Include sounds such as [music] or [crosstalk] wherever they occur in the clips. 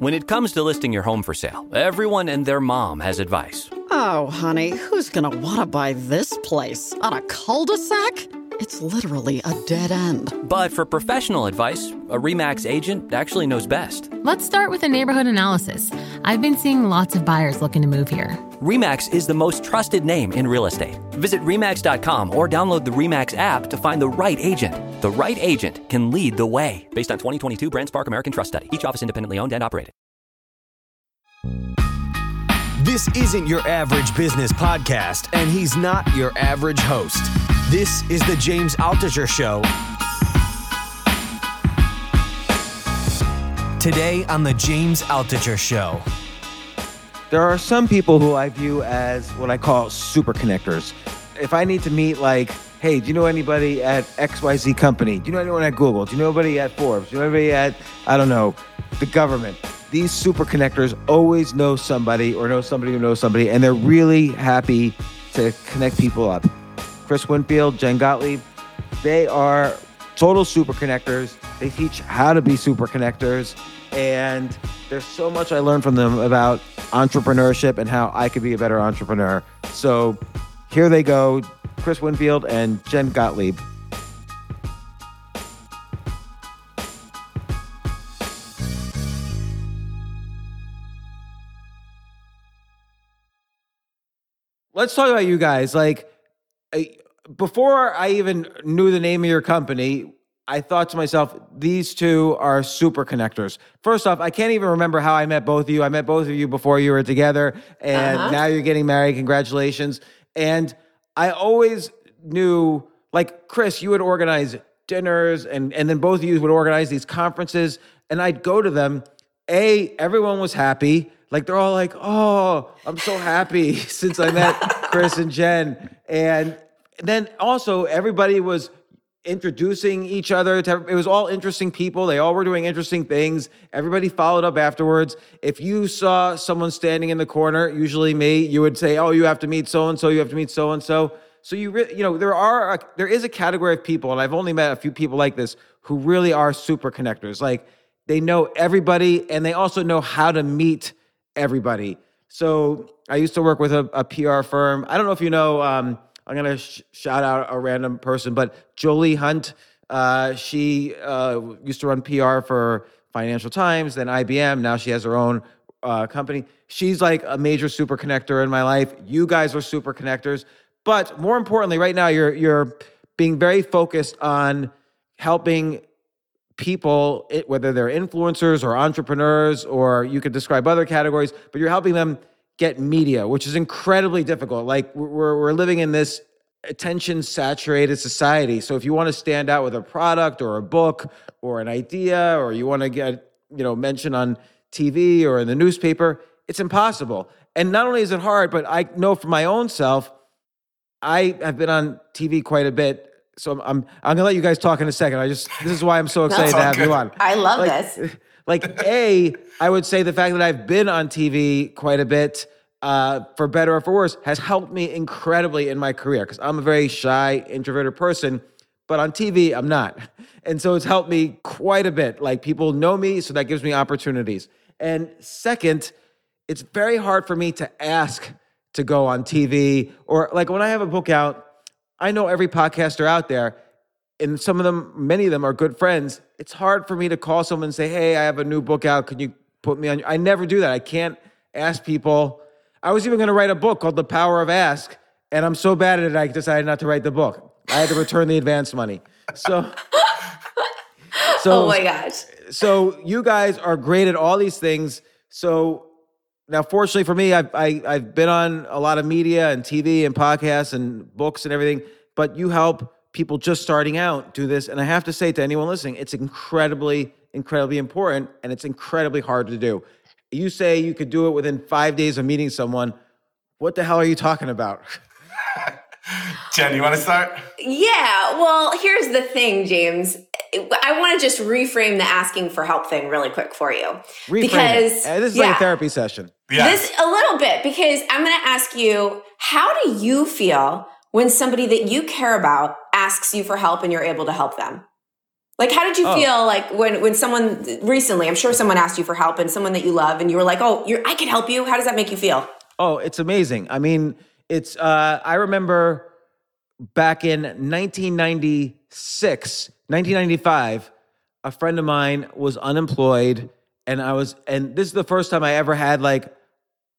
When it comes to listing your home for sale, everyone and their mom has advice. Oh, honey, who's gonna wanna buy this place? On a cul de sac? It's literally a dead end. But for professional advice, a REMAX agent actually knows best. Let's start with a neighborhood analysis. I've been seeing lots of buyers looking to move here. REMAX is the most trusted name in real estate. Visit REMAX.com or download the REMAX app to find the right agent. The right agent can lead the way. Based on 2022 BrandSpark American Trust Study. Each office independently owned and operated. This isn't your average business podcast, and he's not your average host. This is the James Altucher Show. Today on the James Altucher Show. There are some people who I view as what I call super connectors. If I need to meet, like, hey, do you know anybody at XYZ company? Do you know anyone at Google? Do you know anybody at Forbes? Do you know anybody at, I don't know, the government? These super connectors always know somebody or know somebody who knows somebody, and they're really happy to connect people up. Chris Winfield, Jen Gottlieb, they are total super connectors. They teach how to be super connectors. And there's so much I learned from them about entrepreneurship and how I could be a better entrepreneur. So here they go Chris Winfield and Jen Gottlieb. Let's talk about you guys. Like, I- before I even knew the name of your company, I thought to myself, these two are super connectors. First off, I can't even remember how I met both of you. I met both of you before you were together, and uh-huh. now you're getting married. Congratulations. And I always knew, like, Chris, you would organize dinners, and, and then both of you would organize these conferences, and I'd go to them. A, everyone was happy. Like, they're all like, oh, I'm so happy [laughs] since I met Chris and Jen. And then also, everybody was introducing each other to it was all interesting people. They all were doing interesting things. Everybody followed up afterwards. If you saw someone standing in the corner usually me you would say oh you have to meet so and so you have to meet so and so so you re- you know there are a, there is a category of people and i've only met a few people like this who really are super connectors. Like they know everybody and they also know how to meet everybody so i used to work with a, a pr firm i don't know if you know um, I'm gonna sh- shout out a random person, but Jolie Hunt. Uh, she uh, used to run PR for Financial Times, then IBM. Now she has her own uh, company. She's like a major super connector in my life. You guys are super connectors, but more importantly, right now you're you're being very focused on helping people, it- whether they're influencers or entrepreneurs, or you could describe other categories, but you're helping them get media, which is incredibly difficult. Like we're, we're living in this attention saturated society. So if you want to stand out with a product or a book or an idea, or you want to get, you know, mentioned on TV or in the newspaper, it's impossible. And not only is it hard, but I know for my own self, I have been on TV quite a bit. So I'm, I'm, I'm gonna let you guys talk in a second. I just, this is why I'm so [laughs] excited to have you on I love like, this. [laughs] Like, A, I would say the fact that I've been on TV quite a bit, uh, for better or for worse, has helped me incredibly in my career because I'm a very shy, introverted person. But on TV, I'm not. [laughs] And so it's helped me quite a bit. Like, people know me, so that gives me opportunities. And second, it's very hard for me to ask to go on TV or like when I have a book out, I know every podcaster out there, and some of them, many of them are good friends. It's hard for me to call someone and say, Hey, I have a new book out. Can you put me on? I never do that. I can't ask people. I was even going to write a book called The Power of Ask, and I'm so bad at it, I decided not to write the book. I had to return the advance money. So, [laughs] so oh my gosh. so you guys are great at all these things. So now, fortunately for me, I've I, I've been on a lot of media and TV and podcasts and books and everything. But you help people just starting out do this, and I have to say to anyone listening, it's incredibly incredibly important and it's incredibly hard to do. You say you could do it within five days of meeting someone. What the hell are you talking about? [laughs] Jen, you want to start? Yeah. Well, here's the thing, James. I want to just reframe the asking for help thing really quick for you. Reframe because it. Uh, this is yeah, like a therapy session. Yes. This a little bit because I'm going to ask you, how do you feel when somebody that you care about asks you for help and you're able to help them? Like, how did you Oh. feel like when when someone recently? I'm sure someone asked you for help and someone that you love, and you were like, "Oh, you're, I can help you." How does that make you feel? Oh, it's amazing. I mean, it's uh I remember back in 1996, 1995, a friend of mine was unemployed and I was and this is the first time I ever had like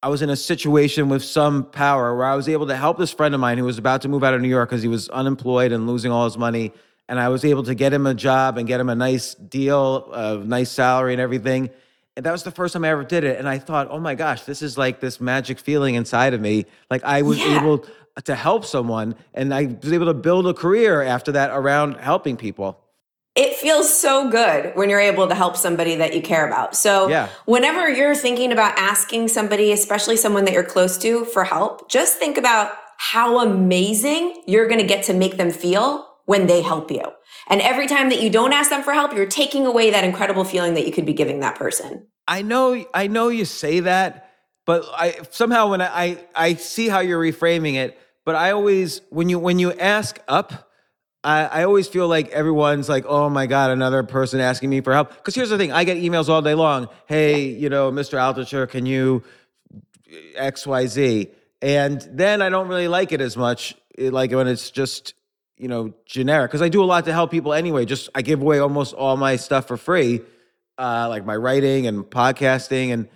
I was in a situation with some power where I was able to help this friend of mine who was about to move out of New York because he was unemployed and losing all his money. And I was able to get him a job and get him a nice deal, a nice salary and everything. And that was the first time I ever did it. And I thought, oh my gosh, this is like this magic feeling inside of me. Like I was Yeah. able to help someone and I was able to build a career after that around helping people. It feels so good when you're able to help somebody that you care about. So, Yeah. whenever you're thinking about asking somebody, especially someone that you're close to, for help, just think about how amazing you're going to get to make them feel when they help you. And every time that you don't ask them for help, you're taking away that incredible feeling that you could be giving that person. I know, I know you say that, but I somehow when I, I I see how you're reframing it, but I always when you when you ask up, I, I always feel like everyone's like, oh my god, another person asking me for help. Because here's the thing, I get emails all day long. Hey, you know, Mr. Altucher, can you X Y Z? And then I don't really like it as much, eh, like when it's just you know generic. Because I do a lot to help people anyway. Just I give away almost all my stuff for free uh, like my writing and podcasting and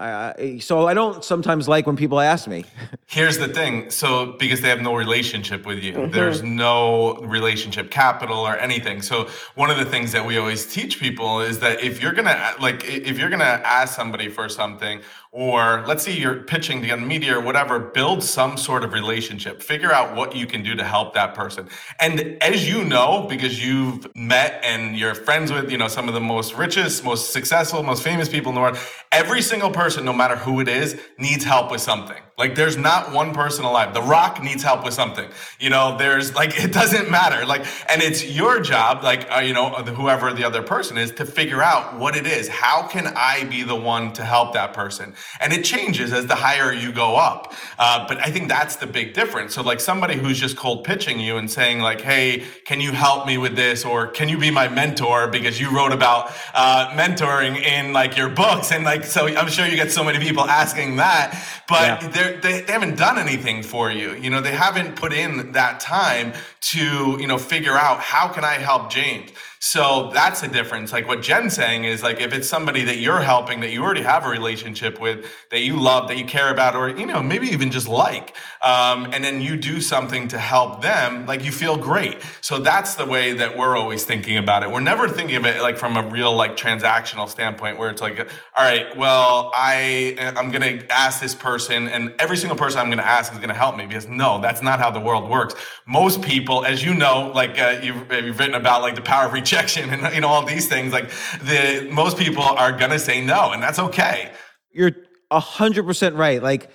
uh, so I don't sometimes like when people ask me. Here's the thing. So, because they have no relationship with you, Mm-hmm. there's no relationship capital or anything. So, one of the things that we always teach people is that if you're gonna like, if you're gonna ask somebody for something, or let's say you're pitching to get media or whatever, build some sort of relationship. Figure out what you can do to help that person. And as you know, because you've met and you're friends with, you know, some of the most richest, most successful, most famous people in the world, every single person, no matter who it is, needs help with something. Like there's not one person alive. The Rock needs help with something. You know, there's like [laughs] it doesn't matter. Like, and it's your job, like uh, you know, whoever the other person is, to figure out what it is. How can I be the one to help that person? And it changes as the higher you go up. Uh, but I think that's the big difference. So like somebody who's just cold pitching you and saying like, "Hey, can you help me with this?" or "Can you be my mentor?" because you wrote about uh, mentoring in like your books, and like so, I'm sure you get so many people asking that, but Yeah. they they haven't done anything for you. You know, they haven't put in that time to you know figure out how can I help James. So that's the difference. Like what Jen's saying is like if it's somebody that you're helping that you already have a relationship with, that you love, that you care about, or you know maybe even just like, um, and then you do something to help them, like you feel great. So that's the way that we're always thinking about it. We're never thinking of it like from a real like transactional standpoint where it's like, all right, well I I'm gonna ask this person, and every single person I'm gonna ask is gonna help me because no, that's not how the world works. Most people, as you know, like uh, you've, you've written about like the power of rejection and you know all these things, like the most people are gonna say no, and that's okay. You're a hundred percent right. Like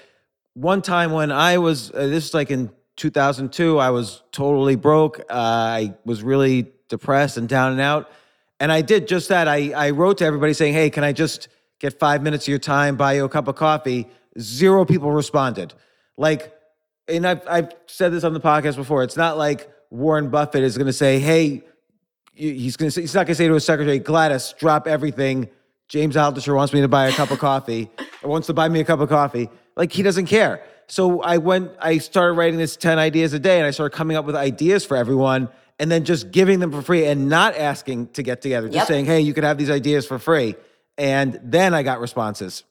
one time when I was, uh, this is like in 2002, I was totally broke. Uh, I was really depressed and down and out. And I did just that. I, I wrote to everybody saying, Hey, can I just get five minutes of your time, buy you a cup of coffee? Zero people responded. Like, and I've, I've said this on the podcast before. It's not like Warren Buffett is going to say, Hey, he's going to say, he's not going to say to his secretary, Gladys, drop everything. James Altucher wants me to buy a cup of coffee or wants to buy me a cup of coffee. Like he doesn't care. So I went, I started writing this 10 ideas a day and I started coming up with ideas for everyone and then just giving them for free and not asking to get together, just Yep. saying, hey, you could have these ideas for free. And then I got responses.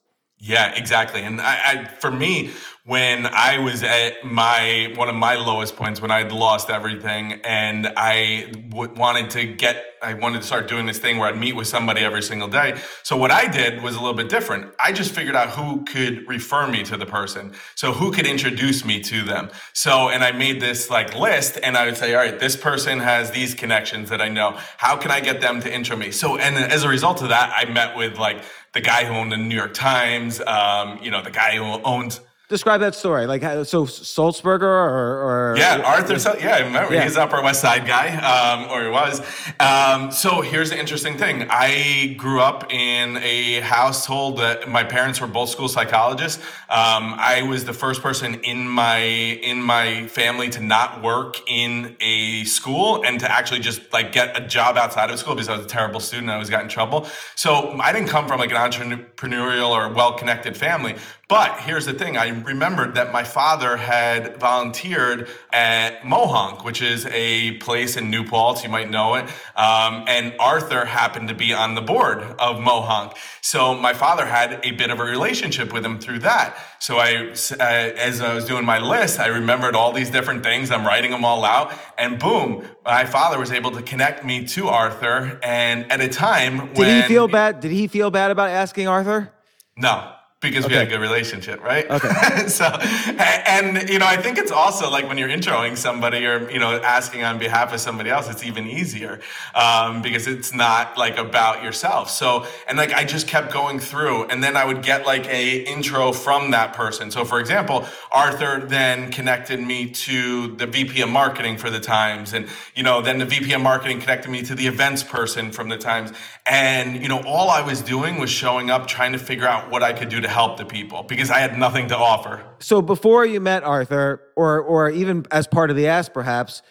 Yeah, exactly. And I, I, for me, when I was at my one of my lowest points, when I'd lost everything, and I w- wanted to get, I wanted to start doing this thing where I'd meet with somebody every single day. So what I did was a little bit different. I just figured out who could refer me to the person, so who could introduce me to them. So, and I made this like list, and I would say, all right, this person has these connections that I know. How can I get them to intro me? So, and as a result of that, I met with like the guy who owned the New York Times, um, you know, the guy who owns Describe that story. Like, so Sulzberger or, or yeah, Arthur. So, yeah, I remember yeah. he's Upper West Side guy, um, or he was. Um, so here's the interesting thing. I grew up in a household that my parents were both school psychologists. Um, I was the first person in my in my family to not work in a school and to actually just like get a job outside of school because I was a terrible student. I always got in trouble. So I didn't come from like an entrepreneurial or well connected family. But here's the thing I remembered that my father had volunteered at Mohonk, which is a place in New Paltz, you might know it. Um, and Arthur happened to be on the board of Mohonk. So my father had a bit of a relationship with him through that. So I, uh, as I was doing my list, I remembered all these different things. I'm writing them all out. And boom, my father was able to connect me to Arthur. And at a time Did he feel bad? Did he feel bad about asking Arthur? No, because okay. we had a good relationship, right? Okay. [laughs] so, and you know, I think it's also like when you're introing somebody or you know asking on behalf of somebody else, it's even easier um, because it's not like about yourself. So, and like I just kept going through, and then I would get like a intro from that person. So, for example, Arthur then connected me to the VP of marketing for the Times, and you know, then the VP of marketing connected me to the events person from the Times, and you know, all I was doing was showing up, trying to figure out what I could do to help the people because I had nothing to offer. So before you met Arthur, or or even as part of the ask, perhaps,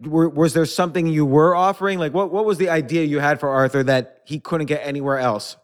were, was there something you were offering? Like what what was the idea you had for Arthur that he couldn't get anywhere else?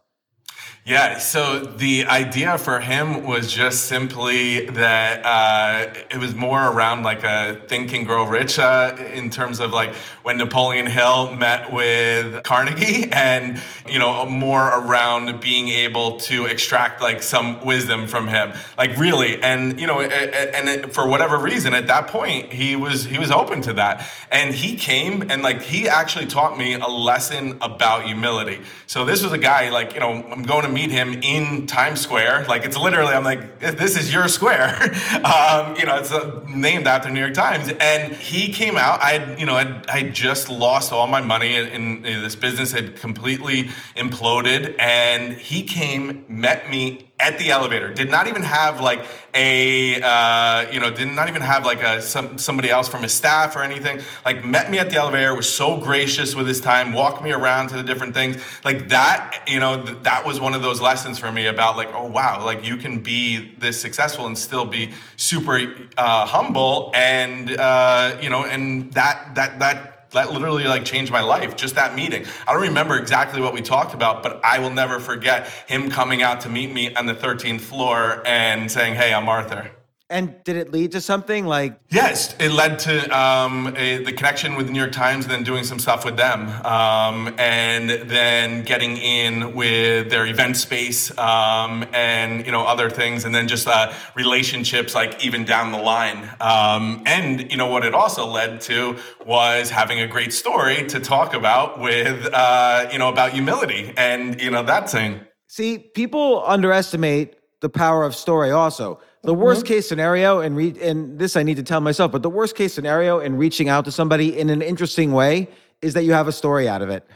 Yeah, so the idea for him was just simply that uh, it was more around like a think and grow rich uh, in terms of like when Napoleon Hill met with Carnegie, and you know more around being able to extract like some wisdom from him, like really, and you know, and for whatever reason, at that point, he was he was open to that, and he came and like he actually taught me a lesson about humility. So this was a guy like you know I'm going to meet him in Times Square. Like it's literally, I'm like, this is your square. [laughs] um, you know, it's uh, named after New York Times. And he came out. I, you know, I, I just lost all my money, and this business had completely imploded. And he came, met me at the elevator. Did not even have like a uh, you know did not even have like a some, somebody else from his staff or anything. Like met me at the elevator was so gracious with his time walked me around to the different things. Like that you know th- that was one of those lessons for me about like oh wow like you can be this successful and still be super uh, humble and uh, you know and that that that that literally like changed my life just that meeting. I don't remember exactly what we talked about but i will never forget him coming out to meet me on the 13th floor and saying hey i'm arthur and did it lead to something like? Yes, it led to um, a, the connection with the New York Times, and then doing some stuff with them, um, and then getting in with their event space um, and you know other things, and then just uh, relationships like even down the line. Um, and you know what it also led to was having a great story to talk about with uh, you know about humility and you know that thing. See, people underestimate the power of story also the worst mm-hmm. case scenario, and re- and this I need to tell myself, but the worst case scenario in reaching out to somebody in an interesting way is that you have a story out of it.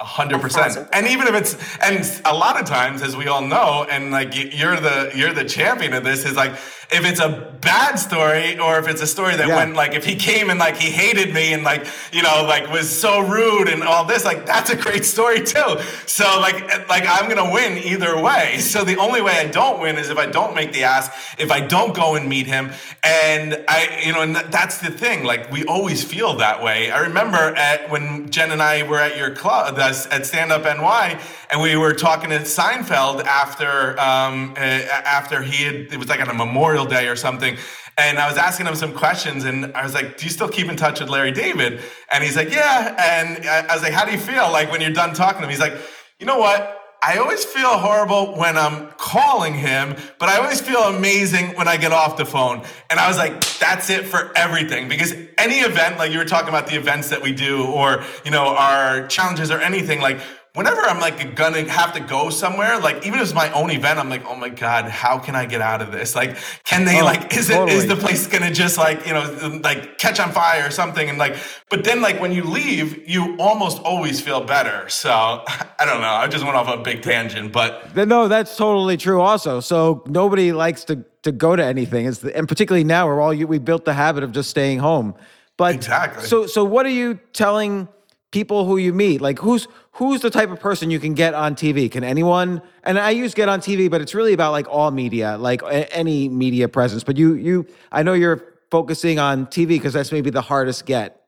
A hundred percent. And even if it's, and a lot of times, as we all know, and like you're the you're the champion of this, is like if it's a bad story or if it's a story that yeah. went like if he came and like he hated me and like you know like was so rude and all this, like that's a great story too. So like eh, like I'm gonna win either way. [laughs] So the only way I don't win is if I don't make the ask, if I don't go and meet him, and I you know, and that's the thing. Like we always feel that way. I remember at when Jen and I were at your club at Stand Up NY, and we were talking to Seinfeld after um, uh, after he had it was like on a Memorial Day or something, and I was asking him some questions, and I was like, "Do you still keep in touch with Larry David?" And he's like, "Yeah." And I was like, "How do you feel like when you're done talking to him?" He's like, "You know what? I always feel horrible when I'm calling him, but I always feel amazing when I get off the phone. And I was like, that's it for everything. Because any event, like you were talking about the events that we do, or, you know, our challenges or anything, like whenever I'm like gonna have to go somewhere, like even if it's my own event, I'm like, oh my god, how can I get out of this? Like, can they oh, like is totally. it is the place gonna just like you know like catch on fire or something? And like, but then like when you leave, you almost always feel better. So [laughs] I don't know. I just went off a big tangent, but no, that's totally true. Also, so nobody likes to to go to anything, it's the, and particularly now we're all we built the habit of just staying home. But exactly. So so what are you telling? People who you meet. Like who's who's the type of person you can get on tv can anyone? And i use get on tv but it's really about like all media like a, any media presence. But you you i know you're focusing on tv because that's maybe the hardest get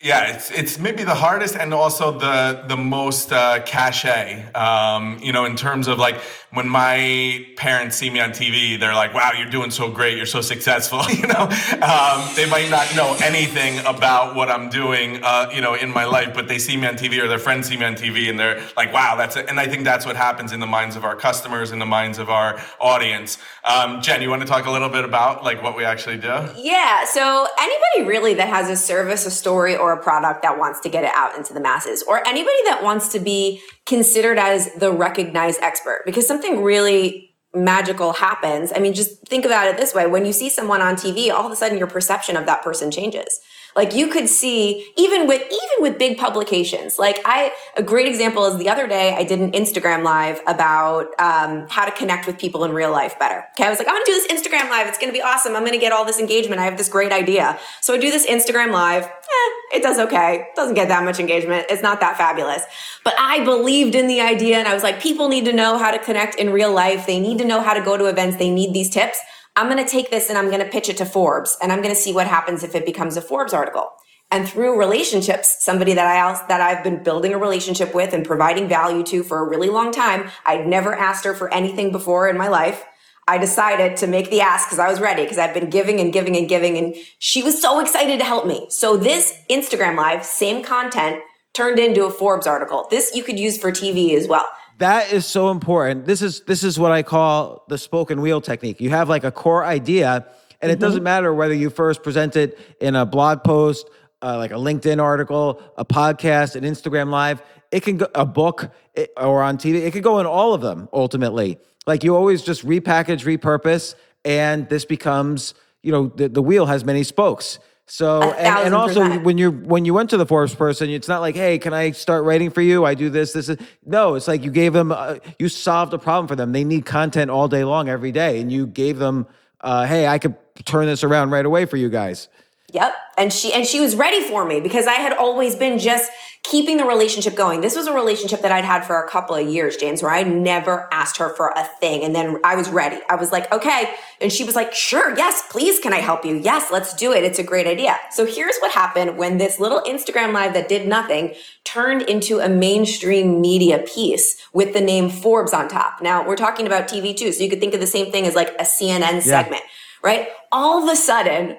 yeah, it's it's maybe the hardest and also the the most uh, cachet. Um, you know, in terms of like when my parents see me on TV, they're like, "Wow, you're doing so great. You're so successful." [laughs] you know, um, they might not know anything about what I'm doing, uh, you know, in my life, but they see me on TV or their friends see me on TV, and they're like, "Wow, that's it." And I think that's what happens in the minds of our customers, in the minds of our audience. Um, Jen, you want to talk a little bit about like what we actually do? Yeah. So anybody really that has a service, a story, or a product that wants to get it out into the masses, or anybody that wants to be considered as the recognized expert, because something really magical happens. I mean, just think about it this way. When you see someone on TV, all of a sudden your perception of that person changes. Like you could see even with even with big publications. Like I a great example is the other day I did an Instagram live about um, how to connect with people in real life better. Okay, I was like I'm gonna do this Instagram live. It's gonna be awesome. I'm gonna get all this engagement. I have this great idea. So I do this Instagram live. Eh, it does okay. Doesn't get that much engagement. It's not that fabulous. But I believed in the idea and I was like, people need to know how to connect in real life. They need to know how to go to events. They need these tips. I'm going to take this and I'm going to pitch it to Forbes and I'm going to see what happens if it becomes a Forbes article. And through relationships, somebody that I that I've been building a relationship with and providing value to for a really long time, I'd never asked her for anything before in my life. I decided to make the ask because I was ready because I've been giving and giving and giving and she was so excited to help me. So this Instagram live, same content, turned into a Forbes article. This you could use for TV as well. That is so important. This is this is what I call the spoken wheel technique. You have like a core idea, and it mm-hmm. doesn't matter whether you first present it in a blog post, uh, like a LinkedIn article, a podcast, an Instagram live. It can go a book it, or on TV. It could go in all of them ultimately. Like you always just repackage, repurpose, and this becomes you know the, the wheel has many spokes. So and, and, also percent. when you're when you went to the Forbes person, it's not like, hey, can I start writing for you? I do this, this, is no. It's like you gave them, uh, you solved a problem for them. They need content all day long, every day, and you gave them, uh, hey, I could turn this around right away for you guys. Yep. And she and she was ready for me because I had always been just keeping the relationship going. This was a relationship that I'd had for a couple of years, James, where I never asked her for a thing. And then I was ready. I was like, okay. And she was like, sure, yes, please, can I help you? Yes, let's do it. It's a great idea. So here's what happened when this little Instagram live that did nothing turned into a mainstream media piece with the name Forbes on top. Now we're talking about TV too. So you could think of the same thing as like a CNN yeah. segment, right? All of a sudden,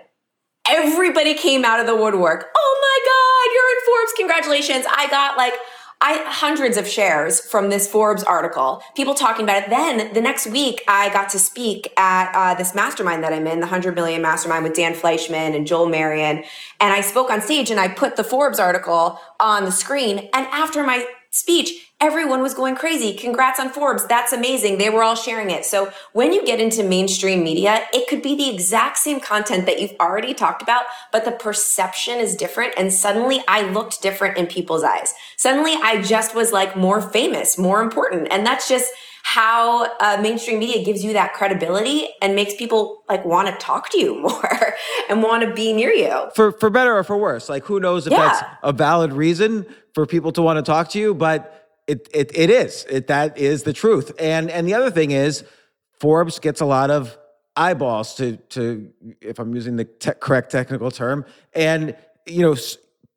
everybody came out of the woodwork. Oh my God, you're in Forbes. Congratulations. I got like, I hundreds of shares from this Forbes article, people talking about it. Then the next week, I got to speak at uh, this mastermind that I'm in, the 100 Million Mastermind with Dan Fleyshman and Joel Marion. And I spoke on stage and I put the Forbes article on the screen. And after my speech, everyone was going crazy. Congrats on Forbes. That's amazing. They were all sharing it. So when you get into mainstream media, it could be the exact same content that you've already talked about, but the perception is different. And suddenly I looked different in people's eyes. Suddenly I just was like more famous, more important. And that's just, how uh, mainstream media gives you that credibility and makes people like want to talk to you [laughs] more and want to be near you for for better or for worse like who knows if yeah. that's a valid reason for people to want to talk to you but it, it, it is. It, that is the truth. And, and the other thing is, Forbes gets a lot of eyeballs to, to if I'm using the te- correct technical term. And, you know,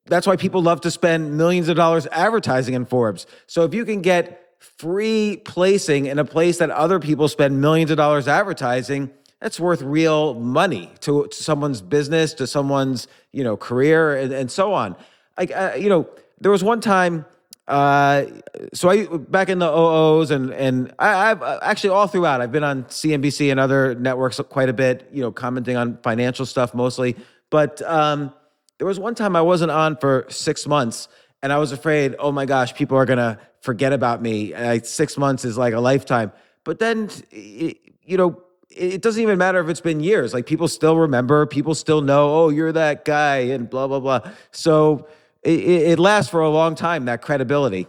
that's why people love to spend millions of dollars advertising in Forbes. So if you can get free placing in a place that other people spend millions of dollars advertising, that's worth real money to, to someone's business, to someone's, you know, career and, and so on. Like, uh, you know, there was one time uh, so I back in the OOs and and I, I've uh, actually all throughout. I've been on CNBC and other networks quite a bit. You know, commenting on financial stuff mostly. But um, there was one time I wasn't on for six months, and I was afraid. Oh my gosh, people are gonna forget about me. I, six months is like a lifetime. But then, you know, it doesn't even matter if it's been years. Like people still remember. People still know. Oh, you're that guy, and blah blah blah. So it, it lasts for a long time. That credibility.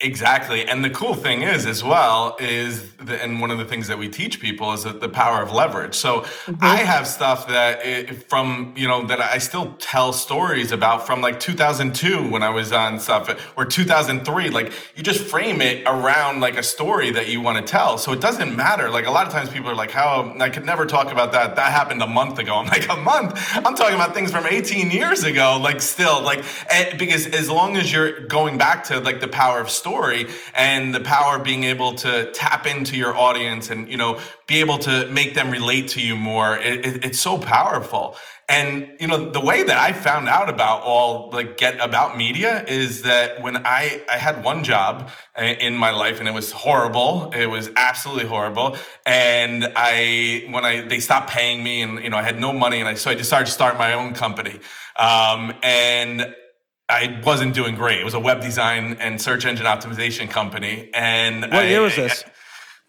Exactly. And the cool thing is, as well, is, the, and one of the things that we teach people is that the power of leverage. So mm-hmm. I have stuff that it, from, you know, that I still tell stories about from like 2002 when I was on stuff or 2003. Like you just frame it around like a story that you want to tell. So it doesn't matter. Like a lot of times people are like, how I could never talk about that. That happened a month ago. I'm like, a month? I'm talking about things from 18 years ago. Like still, like, eh, because as long as you're going back to like the power of story, story and the power of being able to tap into your audience and you know be able to make them relate to you more it, it, it's so powerful. And you know the way that i found out about all like get about media is that when i i had one job uh, in my life and it was horrible it was absolutely horrible. And i when i they stopped paying me and you know i had no money and i so i decided to start my own company. Um, and I wasn't doing great. It was a web design and search engine optimization company. And what I, year was this?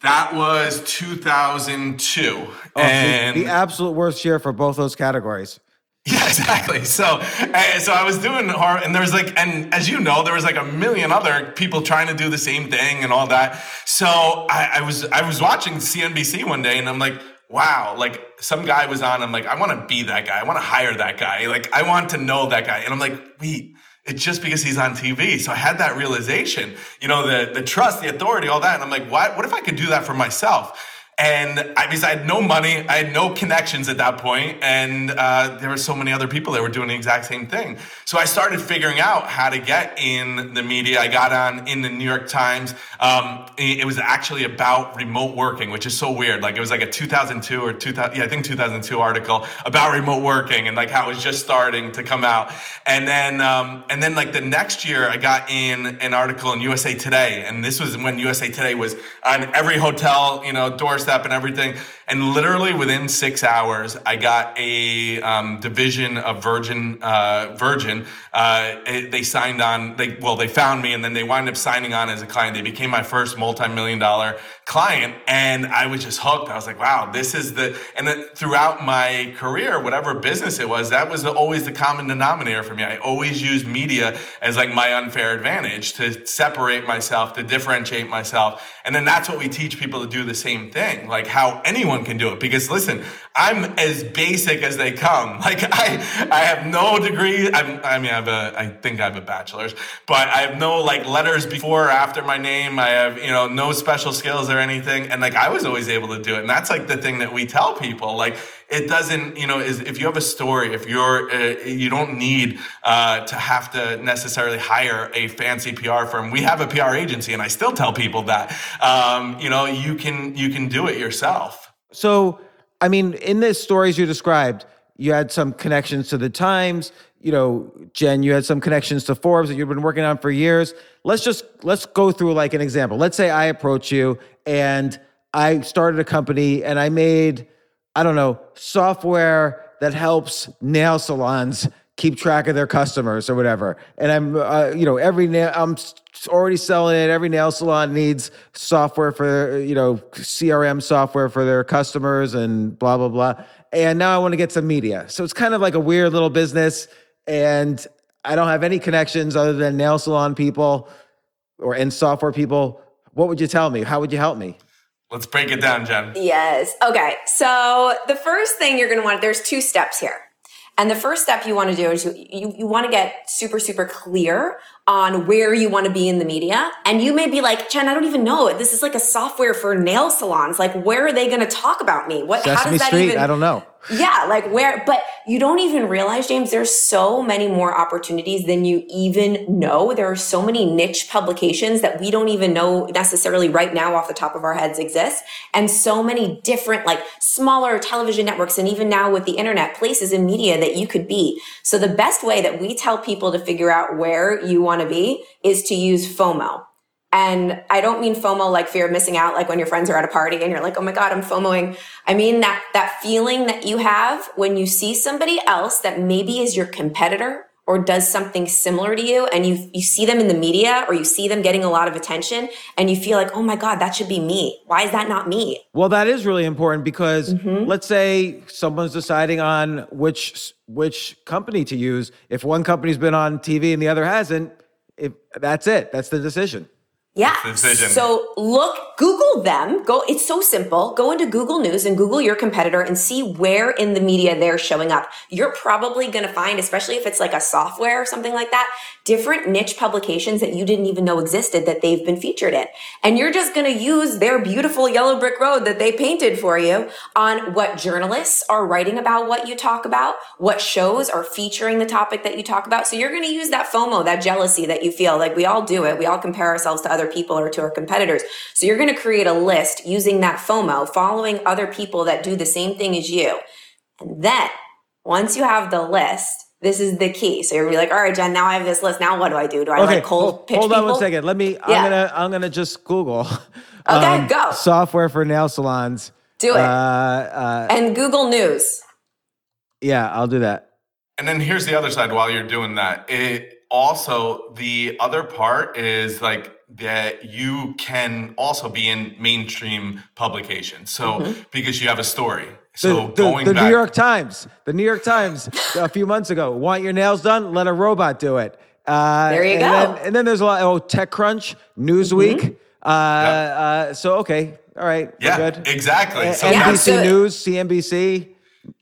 That was 2002. Oh, and the, the absolute worst year for both those categories. [laughs] Yeah, exactly. So, so I was doing horror, and there was like, and as you know, there was like a million other people trying to do the same thing and all that. So I, I was, I was watching CNBC one day, and I'm like, wow, like some guy was on. I'm like, I want to be that guy. I want to hire that guy. Like, I want to know that guy. And I'm like, wait, it's just because he's on TV. So I had that realization, you know, the the trust, the authority, all that. And I'm like, what? What if I could do that for myself? And I, because I had no money, I had no connections at that point, and uh, there were so many other people that were doing the exact same thing. So I started figuring out how to get in the media. I got on in the New York Times. Um, it, was actually about remote working, which is so weird. Like it was like a 2002 or 2000, yeah, I think 2002 article about remote working and like how it was just starting to come out. And then, um, and then like the next year, I got in an article in USA Today, and this was when USA Today was on every hotel, you know, doors and everything. And literally within six hours, I got a um, division of Virgin. Uh, Virgin. Uh, they signed on. They well, they found me, and then they wound up signing on as a client. They became my first multi-million dollar client, and I was just hooked. I was like, wow, this is the. And then throughout my career, whatever business it was, that was always the common denominator for me. I always used media as like my unfair advantage to separate myself, to differentiate myself, and then that's what we teach people to do the same thing, like how anyone can do it. Because listen, I'm as basic as they come. [laughs] Like I, I have no degree. I'm, I mean, I have a, I think I have a bachelor's, but I have no like letters before or after my name. I have, you know, no special skills or anything. And like I was always able to do it. And that's like the thing that we tell people. Like it doesn't, you know, is if you have a story, if you're, uh, you don't need uh, to have to necessarily hire a fancy PR firm. We have a PR agency, and I still tell people that, um, you know, you can you can do it yourself. So, I mean, in the stories you described, you had some connections to the Times. You know, Jen, you had some connections to Forbes that you've been working on for years. Let's just let's go through like an example. Let's say I approach you and I started a company and I made I don't know, software that helps nail salons keep track of their customers or whatever. And I'm, uh, you know, every nail, I'm already selling it. Every nail salon needs software for, you know, CRM software for their customers and blah, blah, blah. And now I want to get some media. So it's kind of like a weird little business. And I don't have any connections other than nail salon people or in software people. What would you tell me? How would you help me? Let's break it down, Jen. Yes. Okay. So the first thing you're going to want, there's two steps here. And the first step you want to do is you, you, you want to get super, super clear on where you want to be in the media. And you may be like, Jen, I don't even know. This is like a software for nail salons. Like, where are they going to talk about me? What, Sesame how does that Street, even, I don't know. Yeah, like where, but you don't even realize, James, there's so many more opportunities than you even know. There are so many niche publications that we don't even know necessarily right now off the top of our heads exist. And so many different, like smaller television networks, and even now with the internet, places in media that you could be. So the best way that we tell people to figure out where you want to be is to use FOMO. And I don't mean FOMO like fear of missing out, like when your friends are at a party and you're like, oh my God, I'm FOMOing. I mean that, that feeling that you have when you see somebody else that maybe is your competitor or does something similar to you and you you see them in the media or you see them getting a lot of attention and you feel like, "Oh my god, that should be me. Why is that not me?" Well, that is really important because mm-hmm. let's say someone's deciding on which which company to use. If one company's been on TV and the other hasn't, if that's it. That's the decision. Yeah. So look, Google them. Go. It's so simple. Go into Google News and Google your competitor and see where in the media they're showing up. You're probably going to find, especially if it's like a software or something like that, different niche publications that you didn't even know existed that they've been featured in. And you're just going to use their beautiful yellow brick road that they painted for you on what journalists are writing about what you talk about, what shows are featuring the topic that you talk about. So you're going to use that FOMO, that jealousy that you feel like we all do it. We all compare ourselves to other people or to our competitors. So you're going to create a list using that FOMO, following other people that do the same thing as you. And then once you have the list, this is the key. So you're gonna be like, all right, Jen, now I have this list. Now what do I do? Do I okay, like cold pitch Hold on people? one second. Let me, yeah. I'm going to, I'm going to just Google. Okay, um, go. Software for nail salons. Do it. Uh, uh, and Google News. Yeah, I'll do that. And then here's the other side while you're doing that. It also, the other part is like that you can also be in mainstream publications. So mm-hmm. because you have a story. So the, the, going the back, New York Times, the New York Times a few months ago, want your nails done? Let a robot do it. Uh, there you and go. Then, and then there's a lot. Oh, TechCrunch, Newsweek. Mm-hmm. Uh, yep. uh, so okay, all right, yeah, good. exactly. So NBC News, CNBC.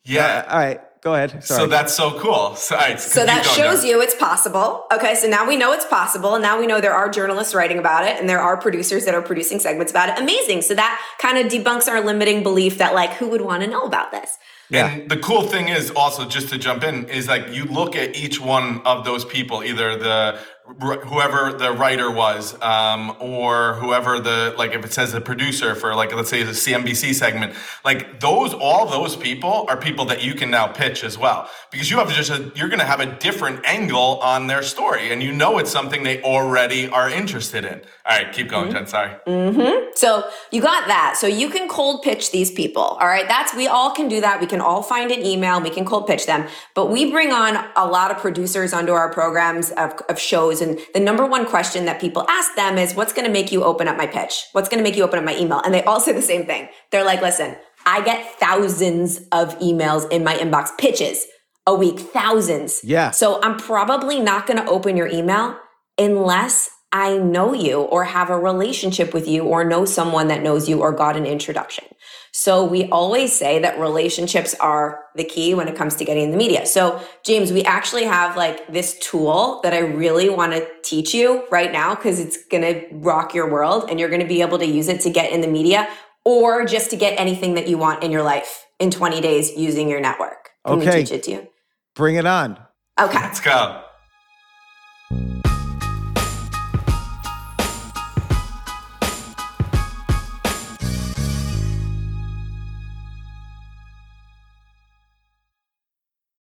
Yeah, uh, all right. Go ahead. Sorry. So that's so cool. So, right, so that shows you it's possible. Okay, so now we know it's possible, and now we know there are journalists writing about it, and there are producers that are producing segments about it. Amazing. So that kind of debunks our limiting belief that like who would want to know about this. Yeah. And the cool thing is also just to jump in is like you look at each one of those people, either the whoever the writer was, um, or whoever the like if it says the producer for like let's say the CNBC segment, like those all those people are people that you can now pitch as well because you have just a, you're going to have a different angle on their story, and you know it's something they already are interested in. All right, keep going, mm-hmm. Jen. Sorry. Mm-hmm. So you got that. So you can cold pitch these people. All right, that's we all can do that. We can all find an email. We can cold pitch them, but we bring on a lot of producers onto our programs of, of shows and the number one question that people ask them is, what's going to make you open up my pitch? What's going to make you open up my email? And they all [laughs] say the same thing. They're like, listen, I get thousands of emails in my inbox, pitches a week, thousands. Yeah. So I'm probably not going to open your email unless I know you or have a relationship with you or know someone that knows you or got an introduction. So we always say that relationships are the key when it comes to getting in the media. So James, we actually have like this tool that I really want to teach you right now because it's going to rock your world and you're going to be able to use it to get in the media or just to get anything that you want in your life in 20 days using your network. Can okay. we teach it to you? Bring it on. Okay. Let's go.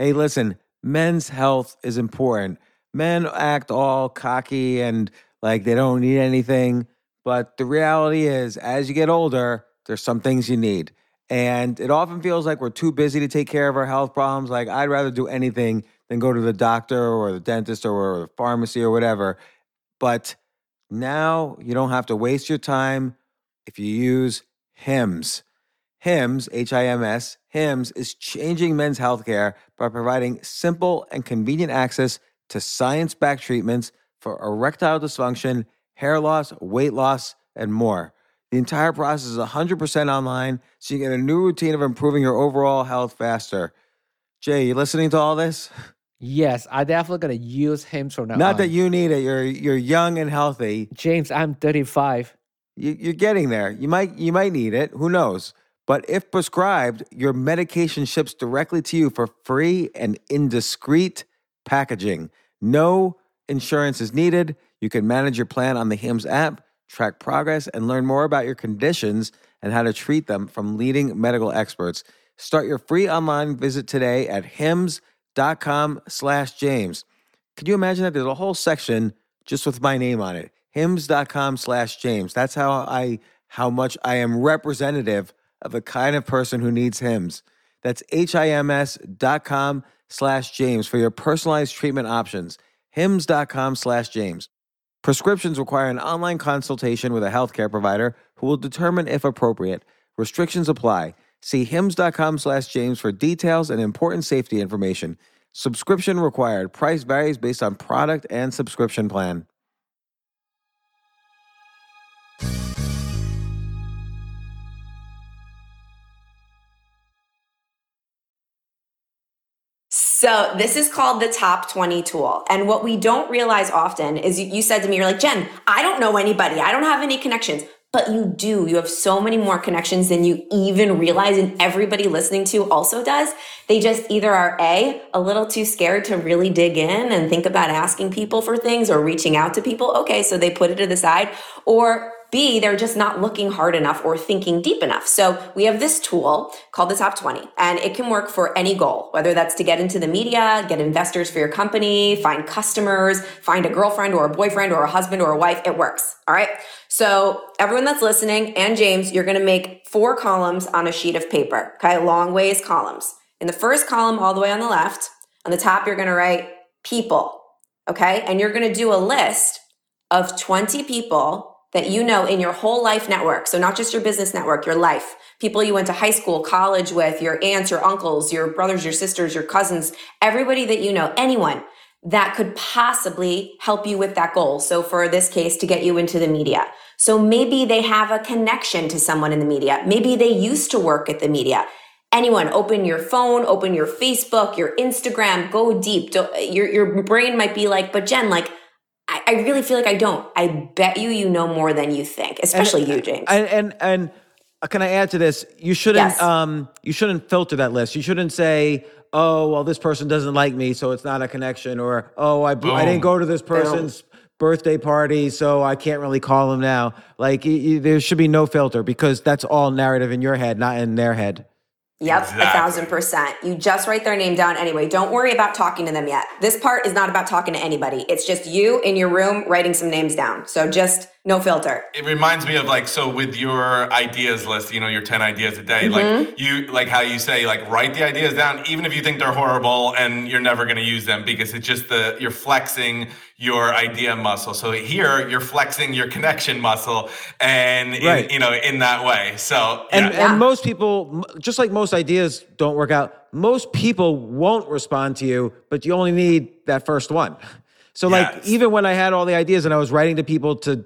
Hey, listen, men's health is important. Men act all cocky and like they don't need anything. But the reality is, as you get older, there's some things you need. And it often feels like we're too busy to take care of our health problems. Like, I'd rather do anything than go to the doctor or the dentist or the pharmacy or whatever. But now you don't have to waste your time if you use HIMS. HIMS, H I M S, HIMS is changing men's healthcare by providing simple and convenient access to science backed treatments for erectile dysfunction, hair loss, weight loss, and more. The entire process is 100% online, so you get a new routine of improving your overall health faster. Jay, you listening to all this? [laughs] Yes, I definitely gonna use HIMS from now Not on. that you need it. You're you're young and healthy. James, I'm 35. You, you're getting there. You might you might need it. Who knows? But if prescribed, your medication ships directly to you for free and indiscreet packaging. No insurance is needed. You can manage your plan on the HIMS app, track progress, and learn more about your conditions and how to treat them from leading medical experts. Start your free online visit today at hims.com slash James. Could you imagine that? There's a whole section just with my name on it. Hims.com slash James. That's how I how much I am representative of the kind of person who needs HIMS. That's H-I-M-S dot com slash James for your personalized treatment options. HIMS.com slash James. Prescriptions require an online consultation with a healthcare provider who will determine if appropriate. Restrictions apply. See HIMS.com slash James for details and important safety information. Subscription required. Price varies based on product and subscription plan. So this is called the top 20 tool. And what we don't realize often is you, you said to me, you're like, Jen, I don't know anybody. I don't have any connections but you do. You have so many more connections than you even realize. And everybody listening to also does. They just either are A, a little too scared to really dig in and think about asking people for things or reaching out to people. Okay. So they put it to the side or B, they're just not looking hard enough or thinking deep enough. So we have this tool called the top 20 and it can work for any goal, whether that's to get into the media, get investors for your company, find customers, find a girlfriend or a boyfriend or a husband or a wife. It works. All right. So everyone that's listening and James, you're going to make four columns on a sheet of paper. Okay. Long ways columns. In the first column, all the way on the left, on the top, you're going to write people. Okay. And you're going to do a list of 20 people that you know in your whole life network. So not just your business network, your life, people you went to high school, college with, your aunts, your uncles, your brothers, your sisters, your cousins, everybody that you know, anyone that could possibly help you with that goal. So for this case, to get you into the media. So maybe they have a connection to someone in the media. Maybe they used to work at the media. Anyone, open your phone, open your Facebook, your Instagram, go deep. Your, your brain might be like, but Jen, like, I, I really feel like I don't. I bet you you know more than you think, especially and, you, James. And and and uh, can I add to this? You shouldn't Yes. um you shouldn't filter that list. You shouldn't say, "Oh, well this person doesn't like me, so it's not a connection," or "Oh, I I didn't go to this person's birthday party, so I can't really call him now." Like y- y- there should be no filter because that's all narrative in your head, not in their head. Yep, Exactly. a thousand percent. You just write their name down anyway. Don't worry about talking to them yet. This part is not about talking to anybody. It's just you in your room writing some names down. So just no filter. it reminds me of like so with your ideas list you know your 10 ideas a day Mm-hmm. like you like how you say like write the ideas down even if you think they're horrible and you're never going to use them because it's just the you're flexing your idea muscle so here you're flexing your connection muscle and in, Right. you know in that way so And yeah. and most people, just like most ideas don't work out, most people won't respond to you, but you only need that first one. So like even when I had all the ideas and I was writing to people to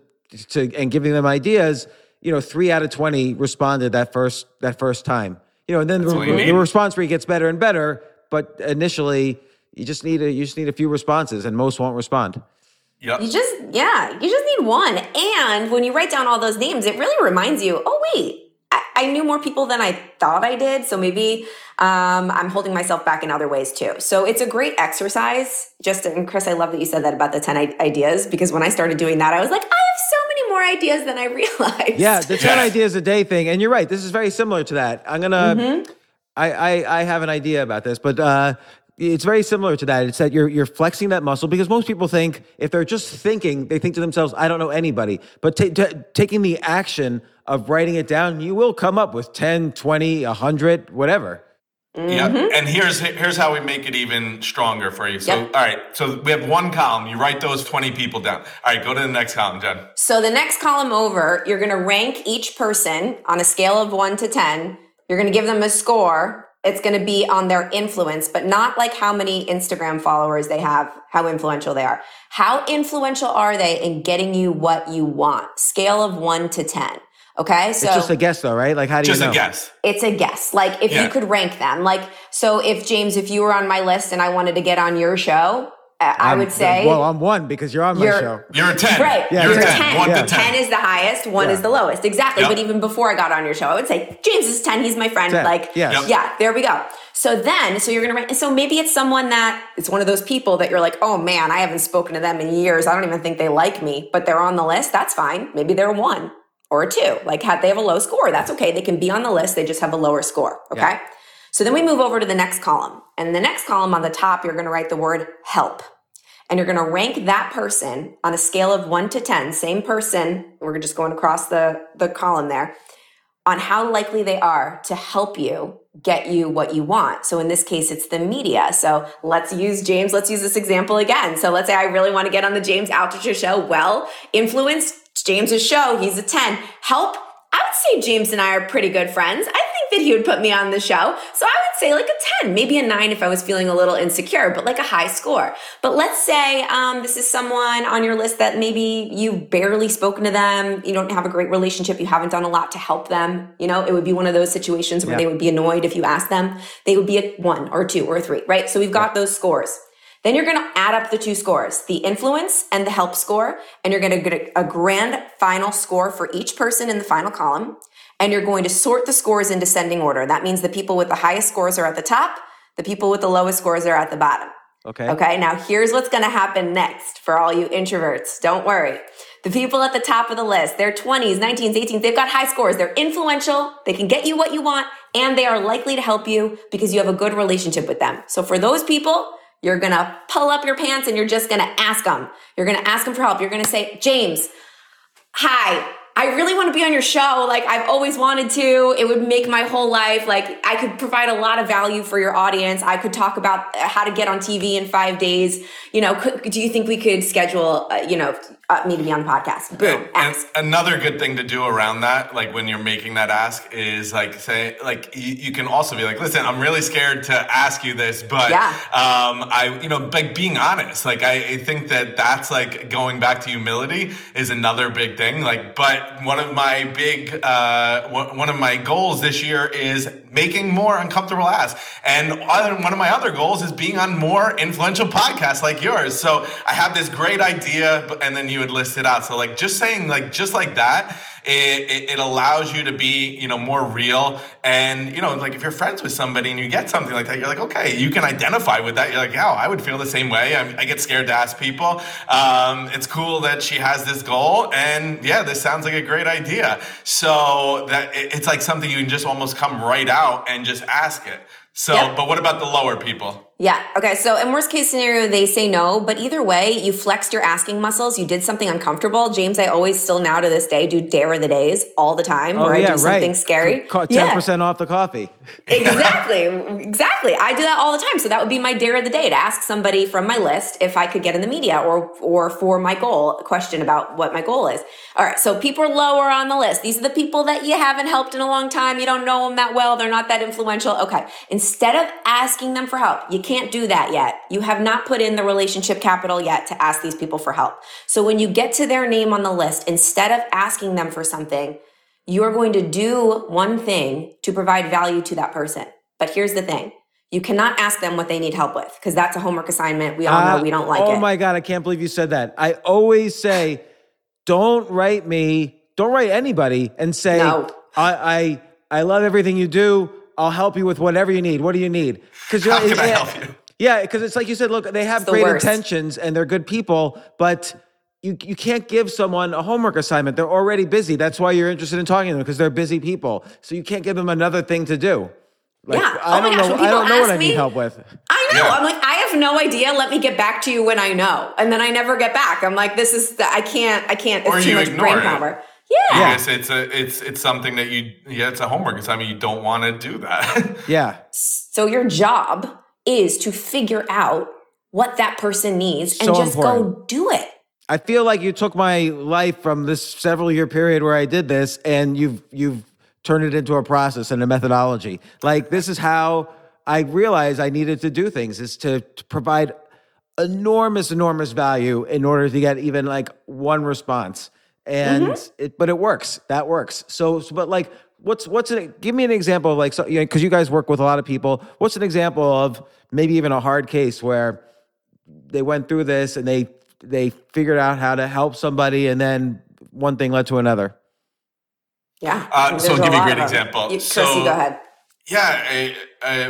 to and giving them ideas, you know, three out of twenty responded that first that first time. You know, and then the, what the response rate gets better and better, but initially you just need a you just need a few responses and most won't respond. Yep. You just, yeah, you just need one. And when you write down all those names, it really reminds you, oh, wait, I, I knew more people than I thought I did. So maybe um, I'm holding myself back in other ways too. So it's a great exercise. Just, and Chris, I love that you said that about the 10 i- ideas because when I started doing that, I was like, I have so many more ideas than I [laughs] realized. Yeah, the 10 Yeah. ideas a day thing. And you're right. This is very similar to that. I'm going to, Mm-hmm. I, I, I have an idea about this, but uh, it's very similar to that. It's that you're, you're flexing that muscle because most people think if they're just thinking, they think to themselves, I don't know anybody. But ta- ta- taking the action of writing it down, you will come up with 10, 20, 100, whatever. Yeah, Mm-hmm. and here's here's how we make it even stronger for you. So, Yep. all right, so we have one column. You write those twenty people down. All right, go to the next column, Jen. So the next column over, you're going to rank each person on a scale of one to 10. You're going to give them a score. It's going to be on their influence, but not like how many Instagram followers they have, how influential they are. How influential are they in getting you what you want? Scale of one to 10. Okay. So It's just a guess, though, right? Like, how do Just you know? a guess. it's a guess. Like if Yeah. you could rank them, like, so if James, if you were on my list and I wanted to get on your show, uh, I I'm- would say, Well, I'm one because you're on my You're- show. You're a ten. Right. Yeah, You're You're a 10. 10. One Yeah. to ten. 10 is the highest, one is the lowest. Exactly. Yep. But even before I got on your show, I would say, James is 10, he's my friend. 10, Like, yes. Yep. yeah, there we go. So then, so you're going to rank, so maybe it's someone that, it's one of those people that you're like, oh man, I haven't spoken to them in years. I don't even think they like me, but they're on the list. That's fine. Maybe they're one or a two. Like, had they have a low score, that's okay. They can be on the list. They just have a lower score. Okay. Yeah. So then we move over to the next column. And the next column on the top, you're going to write the word help and you're going to rank that person on a scale of 1 to 10 same person we're just going across the the column there on how likely they are to help you get you what you want so in this case it's the media so let's use james let's use this example again so let's say i really want to get on the james altucher show well influence james's show he's a 10 help I would say James and I are pretty good friends. I think that he would put me on the show. So I would say like a 10, maybe a 9 if I was feeling a little insecure, but like a high score. But let's say um, this is someone on your list that maybe you've barely spoken to them, you don't have a great relationship, you haven't done a lot to help them. You know, it would be one of those situations where Yeah. they would be annoyed if you asked them. They would be a 1 or 2 or a 3, right? So we've got those scores. Then you're going to add up the two scores, the influence and the help score, and you're going to get a, grand final score for each person in the final column. And you're going to sort the scores in descending order. That means the people with the highest scores are at the top, the people with the lowest scores are at the bottom. Okay. Okay, now here's what's going to happen next for all you introverts. Don't worry. The people at the top of the list, they're 20s, 19s, 18s, they've got high scores. They're influential. They can get you what you want and they are likely to help you because you have a good relationship with them. So for those people, you're going to pull up your pants and you're just going to ask them. You're going to ask them for help. You're going to say, James, hi, I really want to be on your show. Like I've always wanted to. It would make my whole life. Like I could provide a lot of value for your audience. I could talk about how to get on TV in five days. You know, could, do you think we could schedule, uh, you know, uh, me to be on the podcast? Boom, ask. And another good thing to do around that, like when you're making that ask, is like say, like you, you can also be like, listen, I'm really scared to ask you this, but Yeah. um, I, you know, like being honest. Like I, I think that that's like going back to humility is another big thing. Like, but one of my big, uh, one of my goals this year is making more uncomfortable ass, and one of my other goals is being on more influential podcasts like yours. So I have this great idea, and then you would list it out. So like just saying like just like that. It, it, it allows you to be, you know, more real. And, you know, like if you're friends with somebody and you get something like that, you're like, okay, you can identify with that. You're like, yeah, I would feel the same way. I, I get scared to ask people. Um, it's cool that she has this goal. And yeah, this sounds like a great idea. So that it, it's like something you can just almost come right out and just ask it. So, Yep. but what about the lower people? Yeah. Okay. So in worst case scenario, they say no, but either way, you flexed your asking muscles. You did something uncomfortable. James, I always still now to this day do dare of the days all the time Oh where yeah, I do something right. scary. Ten Yeah. percent off the coffee. [laughs] exactly exactly i do that all the time so that would be my dare of the day to ask somebody from my list if i could get in the media or or for my goal a question about what my goal is all right so people are lower on the list these are the people that you haven't helped in a long time you don't know them that well they're not that influential okay instead of asking them for help you can't do that yet you have not put in the relationship capital yet to ask these people for help so when you get to their name on the list instead of asking them for something you are going to do one thing to provide value to that person. But here's the thing you cannot ask them what they need help with because that's a homework assignment. We all know Uh, we don't like oh it. Oh my god, I can't believe you said that. I always say, don't write me, don't write anybody, and say, No. I, I, I love everything you do. I'll help you with whatever you need. What do you need? Because How can I help you? Yeah, because it's like you said. Look, they have the great worst. intentions and they're good people, but. You, you can't give someone a homework assignment. They're already busy. That's why you're interested in talking to them because they're busy people. So you can't give them another thing to do. Like, Yeah. I Oh my don't gosh, know. when I don't people know what ask I need me- help with. I know. Yeah. I'm like, I have no idea. Let me get back to you when I know. And then I never get back. I'm like, this is the, I can't, I can't, it's Or too you much ignore brain it. power. Yeah. Yeah. Yes, it's a, it's, it's something that you, yeah, it's a homework assignment. You don't want to do that. [laughs] Yeah. So your job is to figure out what that person needs and So just go do it. I feel like you took my life from this several year period where I did this and you've you've turned it into a process and a methodology. Like this is how I realized I needed to do things is to, to provide enormous enormous value in order to get even like one response. And it but it works. That works. So, so but like what's what's an give me an example of like so you know, cuz you guys work with a lot of people. What's an example of maybe even a hard case where they went through this and they they figured out how to help somebody and then one thing led to another Yeah. Uh, so I'll give you a great example. You, Chrissy, So- go ahead. Yeah, I, I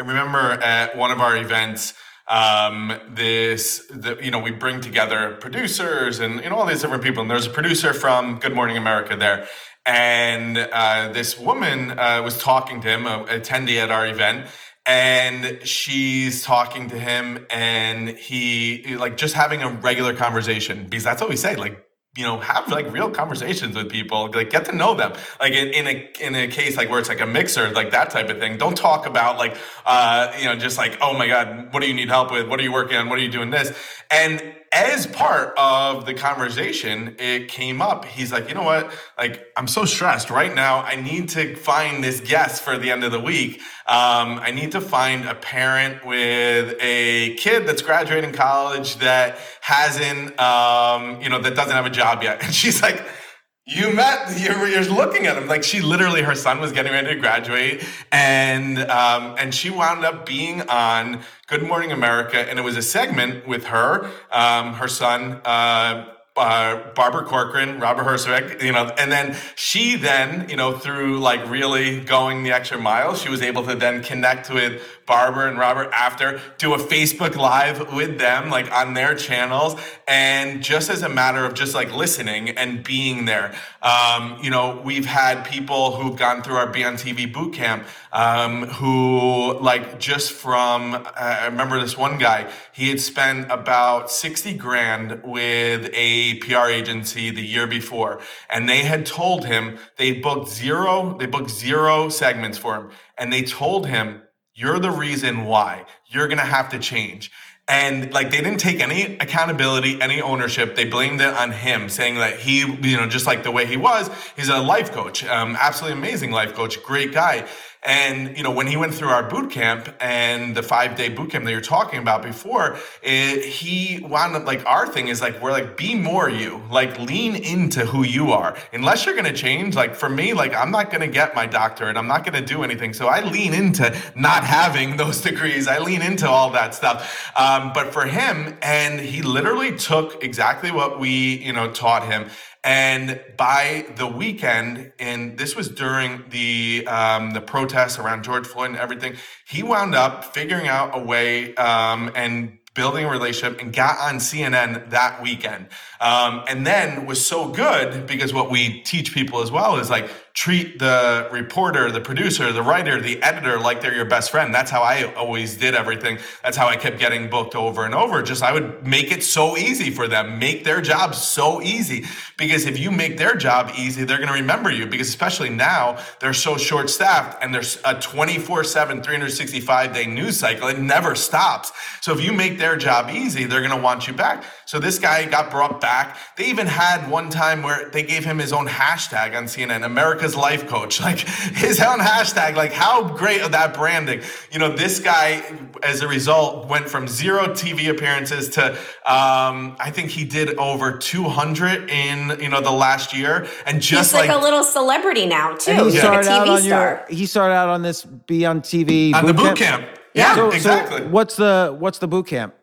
remember at one of our events, um, this, the, you know, we bring together producers and, you know, all these different people. And there's a producer from Good Morning America there. And uh, this woman uh, was talking to him, a attendee at our event. And she's talking to him, and he, like, just having a regular conversation, because that's what we say, like, you know have like real conversations with people like get to know them. Like in, in a in a case like where it's like a mixer like that type of thing don't talk about like uh you know just like oh my god what do you need help with? What are you working on? What are you doing this? And as part of the conversation it came up. He's like you know what? Like i'm so stressed right now. I need to find this guest for the end of the week. Um, i need to find a parent with a kid that's graduating college that hasn't um, you know that doesn't have a job yet. [laughs] And she's like you met you're, you're looking at him. Like she literally her son was getting ready to graduate and um, and she wound up being on good morning america and it was a segment with her um, her son uh, uh, Barbara Corcoran, Robert Herjavec, you know, and then she then, you know, through like really going the extra mile, she was able to then connect with Barbara and Robert after, do a Facebook Live with them, like on their channels, and just as a matter of just like listening and being there. Um, you know, we've had people who've gone through our Be on TV boot camp um, who, like, just from, uh, I remember this one guy, he had spent about 60 grand with a PR agency the year before, and they had told him they booked zero, they booked zero segments for him, and they told him, you're the reason why. You're going to have to change. And like they didn't take any accountability, any ownership. They blamed it on him, saying that he, you know, just like the way he was, he's a life coach, um, absolutely amazing life coach, great guy. And you know, when he went through our boot camp and the five day boot camp that you're talking about before, it, he wound up like our thing is like we're like be more you, like lean into who you are. Unless you're gonna change, like for me, like I'm not gonna get my doctorate, I'm not gonna do anything. So I lean into not having [laughs] those degrees. I lean into all that stuff. Um, but for him, and he literally took exactly what we you know taught him and by the weekend, and this was during the um, the protests around George Floyd and everything, he wound up figuring out a way um, and building a relationship and got on CNN that weekend. Um, and then was so good because what we teach people as well is like treat the reporter, the producer, the writer, the editor like they're your best friend. That's how I always did everything. That's how I kept getting booked over and over. Just I would make it so easy for them, make their job so easy. Because if you make their job easy, they're going to remember you. Because especially now, they're so short staffed and there's a 24 7, 365 day news cycle. It never stops. So if you make their job easy, they're going to want you back. So this guy got brought back. They even had one time where they gave him his own hashtag on CNN, America's Life Coach. [laughs] Like his own hashtag. Like how great of that branding. You know, this guy, as a result, went from zero TV appearances to um, I think he did over 200 in you know the last year, and just He's like, a little celebrity now too. And he He's started like a out TV on star. your. He started out on this be on TV on the boot camp. Yeah, So- exactly. So what's the what's the boot camp?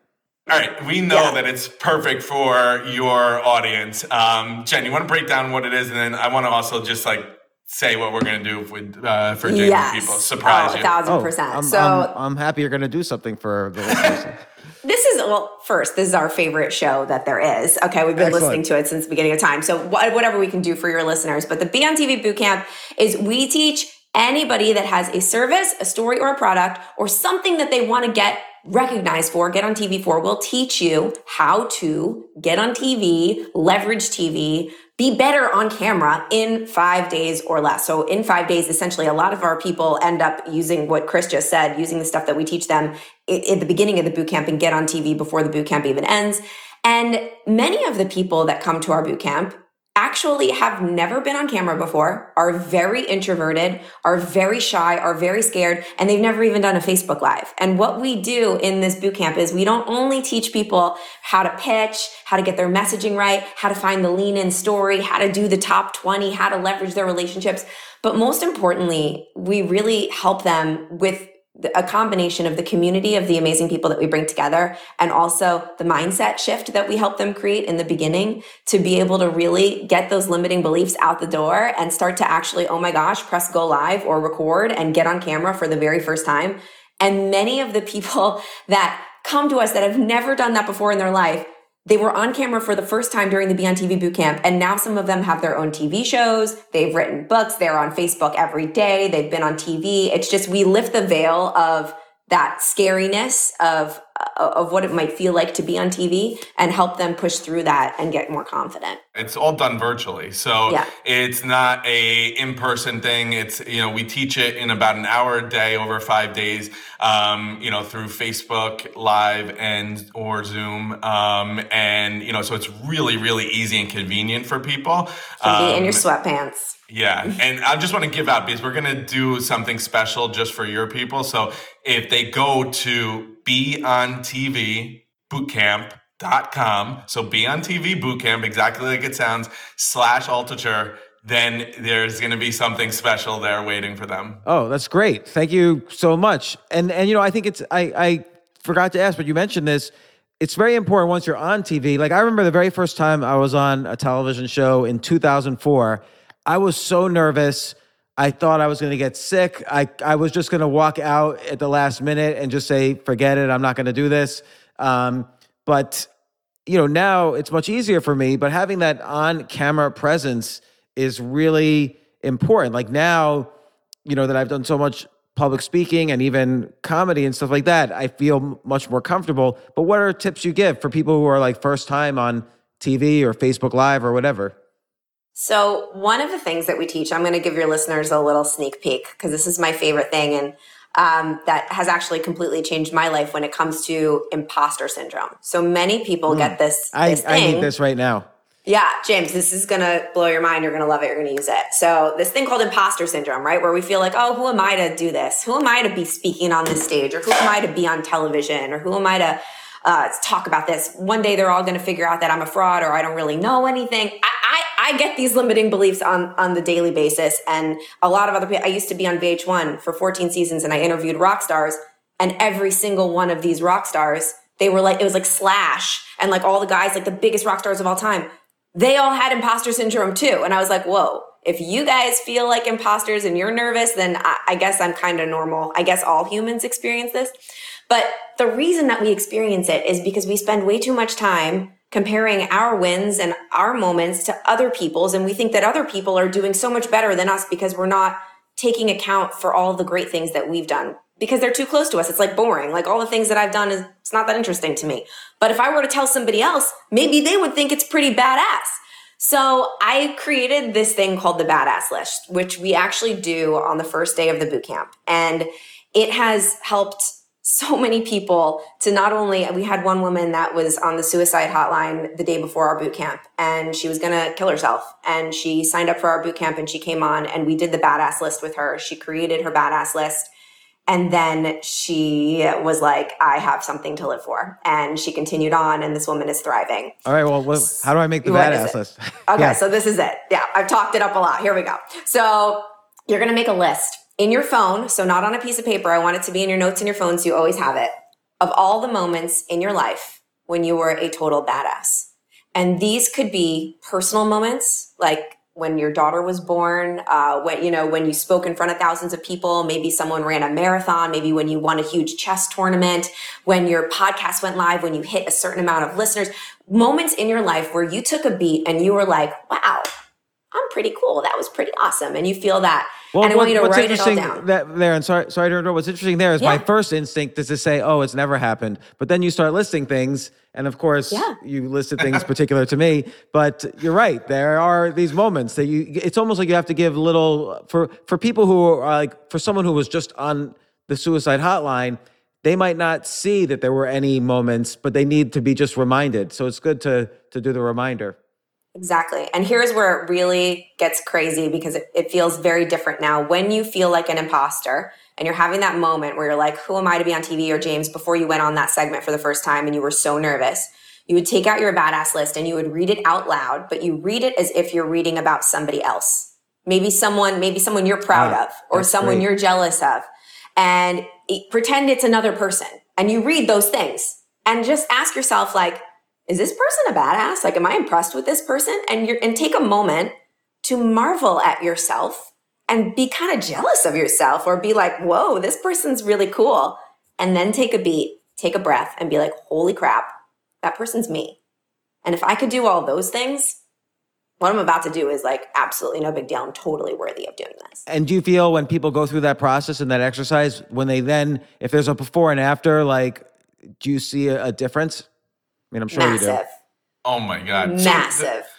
All right, we know Yeah. that it's perfect for your audience. Um, Jen, you want to break down what it is, and then I want to also just like say what we're going to do with uh, for Jamie yes. people, surprise oh, a you. thousand Oh, percent. I'm, so I'm, I'm happy you're going to do something for the listeners. [laughs] This is well, first, this is our favorite show that there is. Okay, we've been Excellent. listening to it since the beginning of time. So wha- whatever we can do for your listeners, but the Be on TV Bootcamp is we teach anybody that has a service, a story, or a product, or something that they want to get recognized for, get on TV for. We'll teach you how to get on TV, leverage TV, be better on camera in five days or less. So in five days, essentially, a lot of our people end up using what Chris just said, using the stuff that we teach them at the beginning of the boot camp and get on TV before the boot camp even ends. And many of the people that come to our boot camp actually have never been on camera before, are very introverted, are very shy, are very scared, and they've never even done a Facebook Live. And what we do in this boot camp is we don't only teach people how to pitch, how to get their messaging right, how to find the lean in story, how to do the top 20, how to leverage their relationships, but most importantly, we really help them with a combination of the community of the amazing people that we bring together and also the mindset shift that we help them create in the beginning to be able to really get those limiting beliefs out the door and start to actually, oh my gosh, press go live or record and get on camera for the very first time. And many of the people [laughs] that come to us that have never done that before in their life, they were on camera for the first time during the Be on TV bootcamp, and now some of them have their own TV shows. They've written books. They're on Facebook every day. They've been on TV. It's just we lift the veil of that scariness of of what it might feel like to be on TV and help them push through that and get more confident. It's all done virtually. So Yeah. it's not a in-person thing. It's, you know, we teach it in about an hour a day over five days, um, you know, through Facebook live and or Zoom. Um, and, you know, so it's really, really easy and convenient for people. Be in Um, your sweatpants. Yeah, and I just want to give out because we're going to do something special just for your people. So if they go to Be on TV Bootcamp.com, so Be on TV Bootcamp, exactly like it sounds, slash Altucher, then there's going to be something special there waiting for them. Oh, that's great. Thank you so much. And and you know, I think it's I I forgot to ask, but you mentioned this. it's very important once you're on TV. Like I remember the very first time I was on a television show in 2004, I was so nervous. I thought I was going to get sick. I, I was just going to walk out at the last minute and just say, forget it. I'm not going to do this. Um, but, you know, now it's much easier for me. But having that on camera presence is really important. Like now, you know, that I've done so much public speaking and even comedy and stuff like that, I feel much more comfortable. But what are tips you give for people who are like first time on TV or Facebook Live or whatever? So, one of the things that we teach, I'm going to give your listeners a little sneak peek because this is my favorite thing. And um, that has actually completely changed my life when it comes to imposter syndrome. So many people mm. get this. this I, I need this right now. Yeah, James, this is gonna blow your mind. You're gonna love it. You're gonna use it. So, this thing called imposter syndrome, right? Where we feel like, oh, who am I to do this? Who am I to be speaking on this stage? Or who am I to be on television? Or who am I to uh, talk about this? One day they're all gonna figure out that I'm a fraud or I don't really know anything. I, I, I get these limiting beliefs on, on the daily basis. And a lot of other people, I used to be on VH1 for 14 seasons and I interviewed rock stars. And every single one of these rock stars, they were like, it was like Slash and like all the guys, like the biggest rock stars of all time they all had imposter syndrome too. And I was like, whoa, if you guys feel like imposters and you're nervous, then I, I guess I'm kind of normal. I guess all humans experience this. But the reason that we experience it is because we spend way too much time comparing our wins and our moments to other people's. And we think that other people are doing so much better than us because we're not taking account for all the great things that we've done because they're too close to us. It's like boring. Like all the things that I've done is it's not that interesting to me. But if I were to tell somebody else, maybe they would think it's pretty badass. So I created this thing called the badass list, which we actually do on the first day of the boot camp. And it has helped so many people to not only we had one woman that was on the suicide hotline the day before our boot camp and she was going to kill herself and she signed up for our boot camp and she came on and we did the badass list with her she created her badass list and then she was like, I have something to live for. And she continued on, and this woman is thriving. All right. Well, what, how do I make the what badass list? [laughs] Okay. yeah. So this is it. Yeah. I've talked it up a lot. Here we go. So you're going to make a list in your phone. So not on a piece of paper. I want it to be in your notes in your phone so you always have it of all the moments in your life when you were a total badass. And these could be personal moments like when your daughter was born, uh, when you know when you spoke in front of thousands of people, maybe someone ran a marathon, maybe when you won a huge chess tournament, when your podcast went live, when you hit a certain amount of listeners, moments in your life where you took a beat and you were like, "Wow, I'm pretty cool. That was pretty awesome," and you feel that. Well, and I want you to write it all down. That, there, and sorry, sorry to interrupt. What's interesting there is yeah. my first instinct is to say, "Oh, it's never happened," but then you start listing things and of course, yeah. you listed things [laughs] particular to me, but you're right. There are these moments that you, it's almost like you have to give little, for, for people who are like, for someone who was just on the suicide hotline, they might not see that there were any moments, but they need to be just reminded. So it's good to, to do the reminder. Exactly. And here's where it really gets crazy because it, it feels very different now. When you feel like an imposter, and you're having that moment where you're like, who am I to be on TV or James before you went on that segment for the first time and you were so nervous, you would take out your badass list and you would read it out loud, but you read it as if you're reading about somebody else. Maybe someone, maybe someone you're proud of or someone great. you're jealous of. And pretend it's another person and you read those things and just ask yourself like, is this person a badass? Like, am I impressed with this person? And you're, and take a moment to marvel at yourself and be kind of jealous of yourself or be like, whoa, this person's really cool. And then take a beat, take a breath, and be like, holy crap, that person's me. And if I could do all those things, what I'm about to do is like absolutely no big deal. I'm totally worthy of doing this. And do you feel when people go through that process and that exercise, when they then, if there's a before and after, like, do you see a, a difference? I mean, I'm sure Massive. you do. Oh my God. Massive. So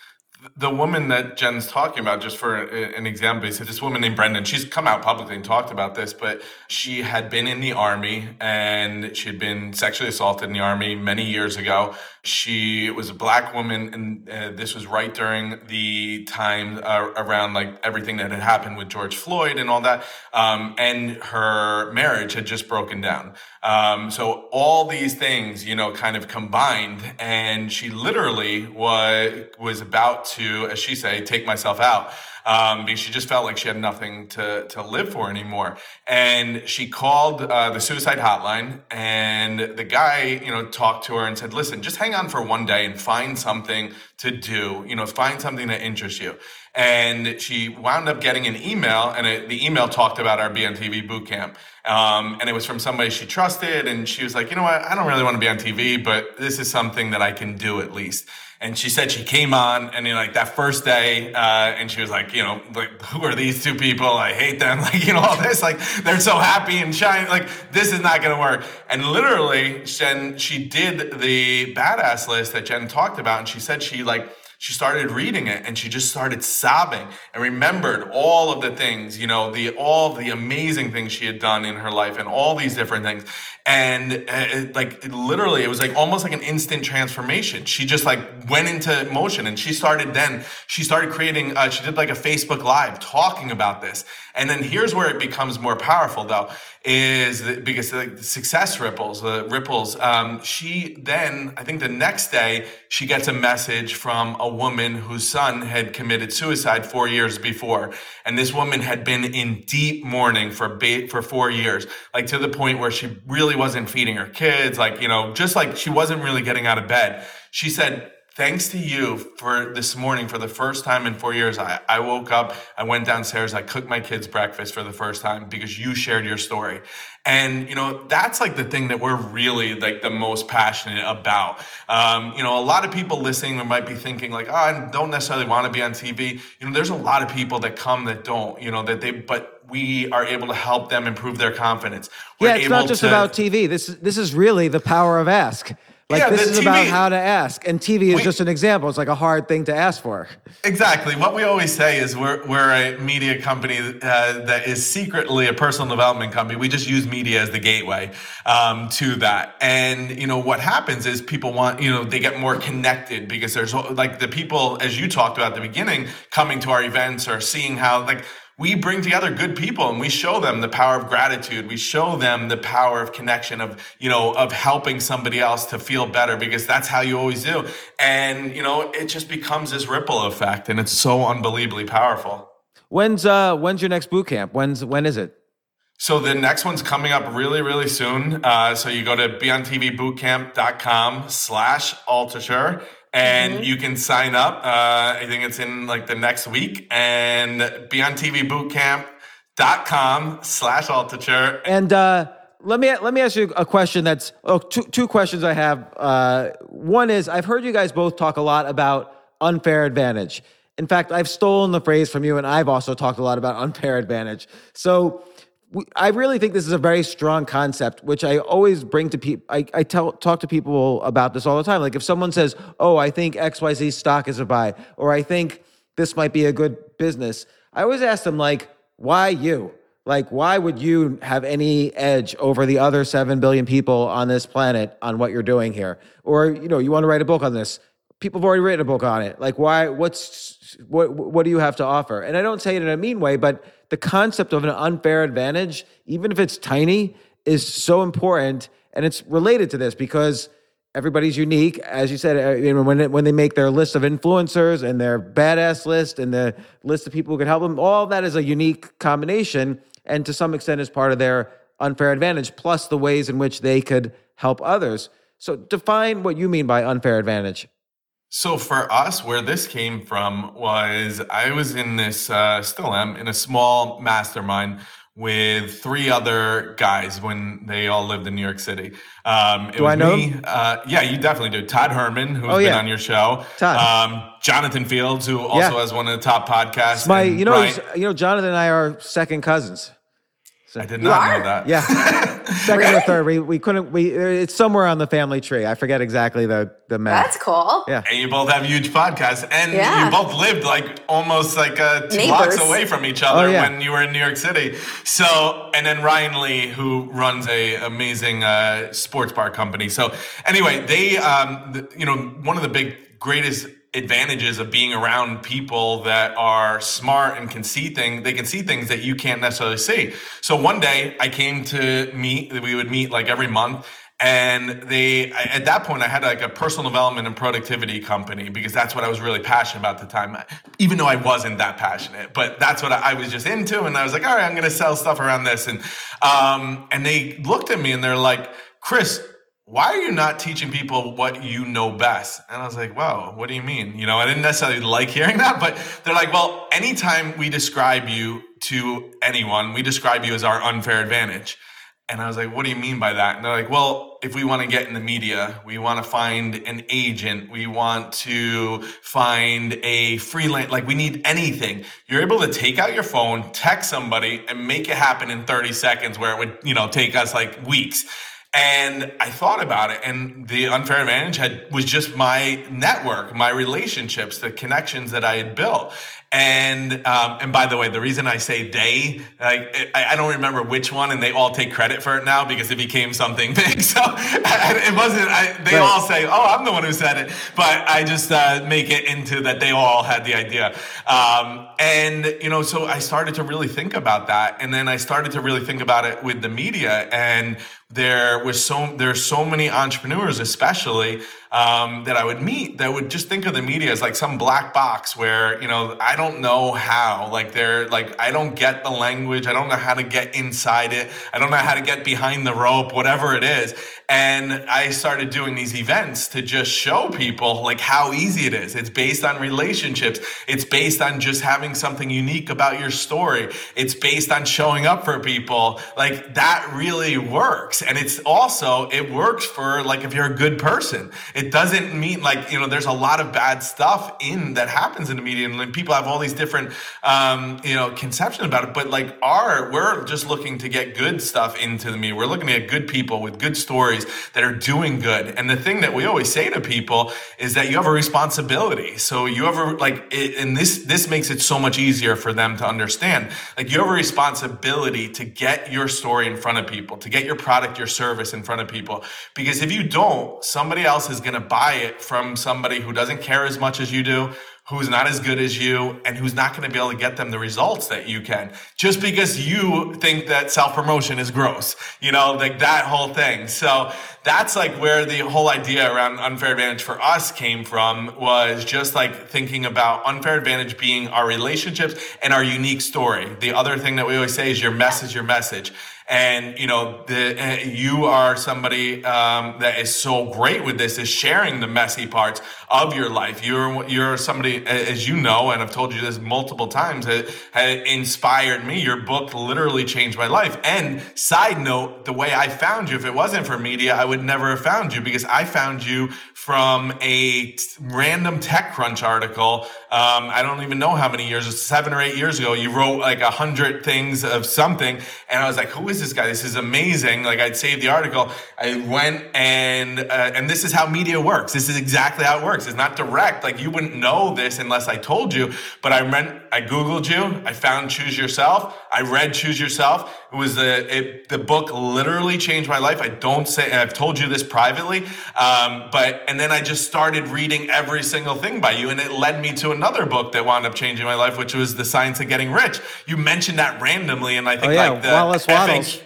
the woman that Jen's talking about, just for an example, is this woman named Brendan. She's come out publicly and talked about this, but she had been in the army and she had been sexually assaulted in the army many years ago. She was a black woman, and uh, this was right during the time uh, around like everything that had happened with George Floyd and all that. Um, and her marriage had just broken down. Um, so all these things, you know, kind of combined, and she literally was was about to, as she say, take myself out um, because she just felt like she had nothing to, to live for anymore. And she called uh, the suicide hotline, and the guy, you know, talked to her and said, "Listen, just hang on for one day and find something to do. You know, find something that interests you." And she wound up getting an email, and it, the email talked about our Be on TV boot camp. Um, and it was from somebody she trusted, and she was like, "You know what? I don't really want to be on TV, but this is something that I can do at least." And she said she came on and you know, like that first day uh, and she was like you know like who are these two people? I hate them. [laughs] Like you know all this like they're so happy and shiny. Like this is not to work. And literally jen she did the badass list that jen talked about and she said she like she started reading it and she just started sobbing and remembered all of the things you know the all the amazing things she had done in her life and all these different things and uh, like literally it was like almost like an instant transformation. She just like went into motion and she started then she started creating uh, she did like a facebook live talking about this. And then here's where it becomes more powerful though is that because the success ripples the ripples um, she then i think the next day she gets a message from a woman whose son had committed suicide four years before. And this woman had been in deep mourning for ba- for four years like to the point where she really really wasn't feeding her kids, like, you know, just like she wasn't really getting out of bed. She said, Thanks to you for this morning, for the first time in four years, I, I woke up, I went downstairs, I cooked my kids breakfast for the first time because you shared your story. And, you know, that's like the thing that we're really like the most passionate about. Um, you know, a lot of people listening might be thinking like, oh, I don't necessarily want to be on TV. You know, there's a lot of people that come that don't, you know, that they, but we are able to help them improve their confidence. We're yeah, it's not just to, about TV. This is this is really the power of ask. Like yeah, this is TV, about how to ask, and TV is we, just an example. It's like a hard thing to ask for. Exactly. What we always say is we're we're a media company uh, that is secretly a personal development company. We just use media as the gateway um, to that. And you know what happens is people want you know they get more connected because there's like the people as you talked about at the beginning coming to our events or seeing how like we bring together good people and we show them the power of gratitude. We show them the power of connection of you know of helping somebody else to feel better because that's how you always do. And you know it just becomes this ripple effect and it's so unbelievably powerful. When's uh when's your next boot camp? When's when is it? So the next one's coming up really, really soon. Uh, so you go to beontvbootcamp.com slash Altucher and mm-hmm. you can sign up. Uh, I think it's in like the next week and beontvbootcamp.com slash Altucher. And, uh, let me let me ask you a question. That's oh, two, two questions I have. Uh, one is I've heard you guys both talk a lot about unfair advantage. In fact, I've stolen the phrase from you, and I've also talked a lot about unfair advantage. So I really think this is a very strong concept, which I always bring to people. I, I tell talk to people about this all the time. Like if someone says, "Oh, I think X Y Z stock is a buy," or "I think this might be a good business," I always ask them like, "Why you? Like, why would you have any edge over the other seven billion people on this planet on what you're doing here? Or you know, you want to write a book on this? People have already written a book on it. Like, why? What's what? What do you have to offer?" And I don't say it in a mean way, but the concept of an unfair advantage, even if it's tiny, is so important. And it's related to this because everybody's unique. As you said, uh, when, when they make their list of influencers and their badass list and the list of people who can help them, all that is a unique combination. And to some extent is part of their unfair advantage, plus the ways in which they could help others. So define what you mean by unfair advantage. So for us, where this came from was I was in this, uh, still am, in a small mastermind with three other guys when they all lived in New York City. Um, do I know? Me, uh, yeah, you definitely do. Todd Herman, who's oh, yeah. been on your show. Todd. Um, Jonathan Fields, who also yeah. has one of the top podcasts. My, you know, you know, Jonathan and I are second cousins. So, I did not know that. Yeah, [laughs] second really? or third. We we couldn't. We it's somewhere on the family tree. I forget exactly the the math. That's cool. Yeah, and you both have huge podcasts, and yeah. you both lived like almost like uh, two Neighbors. blocks away from each other oh, yeah. when you were in New York City. So, and then Ryan Lee, who runs a amazing uh, sports bar company. So, anyway, they, um, the, you know, one of the big greatest advantages of being around people that are smart and can see things they can see things that you can't necessarily see so one day i came to meet we would meet like every month And they, at that point, I had like a personal development and productivity company because that's what I was really passionate about at the time, even though I wasn't that passionate. But that's what I was just into. And I was like, all right, I'm going to sell stuff around this. And, um, and they looked at me and they're like, Chris, why are you not teaching people what you know best? And I was like, "Well, what do you mean? You know, I didn't necessarily like hearing [laughs] that, but they're like, well, anytime we describe you to anyone, we describe you as our unfair advantage. And I was like, what do you mean by that? And they're like, well, if we want to get in the media, we want to find an agent, we want to find a freelance, like we need anything. You're able to take out your phone, text somebody, and make it happen in 30 seconds where it would, you know, take us like weeks. And I thought about it, and the unfair advantage had was just my network, my relationships, the connections that I had built. And um, and by the way, the reason I say they, like I, I, don't remember which one, and they all take credit for it now because it became something [laughs] big. So it wasn't. I, they right. all say, "Oh, I'm the one who said it," but I just uh, make it into that they all had the idea. Um, and you know, so I started to really think about that, and then I started to really think about it with the media and there was so there's so many entrepreneurs especially um, that I would meet that would just think of the media as like some black box where, you know, I don't know how. Like they're like, I don't get the language. I don't know how to get inside it. I don't know how to get behind the rope, whatever it is. And I started doing these events to just show people like how easy it is. It's based on relationships. It's based on just having something unique about your story. It's based on showing up for people. Like that really works. And it's also, it works for like if you're a good person. It it doesn't mean like you know there's a lot of bad stuff in that happens in the media and people have all these different um, you know conceptions about it but like our we're just looking to get good stuff into the media. We're looking at good people with good stories that are doing good and the thing that we always say to people is that you have a responsibility. So you ever like it, and this this makes it so much easier for them to understand. Like you have a responsibility to get your story in front of people to get your product your service in front of people because if you don't somebody else is going to buy it from somebody who doesn't care as much as you do, who's not as good as you, and who's not going to be able to get them the results that you can just because you think that self promotion is gross, you know, like that whole thing. So that's like where the whole idea around unfair advantage for us came from was just like thinking about unfair advantage being our relationships and our unique story. The other thing that we always say is your message, your message and you know the uh, you are somebody um, that is so great with this is sharing the messy parts of your life. You're you're somebody as you know and i've told you this multiple times that inspired me. Your book literally changed my life. And side note the way i found you if it wasn't for media i would never have found you because i found you from a t- random TechCrunch article. Um, I don't even know how many years, seven or eight years ago. You wrote like a hundred things of something, and I was like, "Who is this guy? This is amazing!" Like I'd saved the article. I went and uh, and this is how media works. This is exactly how it works. It's not direct. Like you wouldn't know this unless I told you. But I went, I googled you. I found Choose Yourself. I read Choose Yourself. It was the it, the book literally changed my life. I don't say I've told you this privately, um, but. And then I just started reading every single thing by you. And it led me to another book that wound up changing my life, which was The Science of Getting Rich. You mentioned that randomly. And I think oh, yeah. like the Wallace.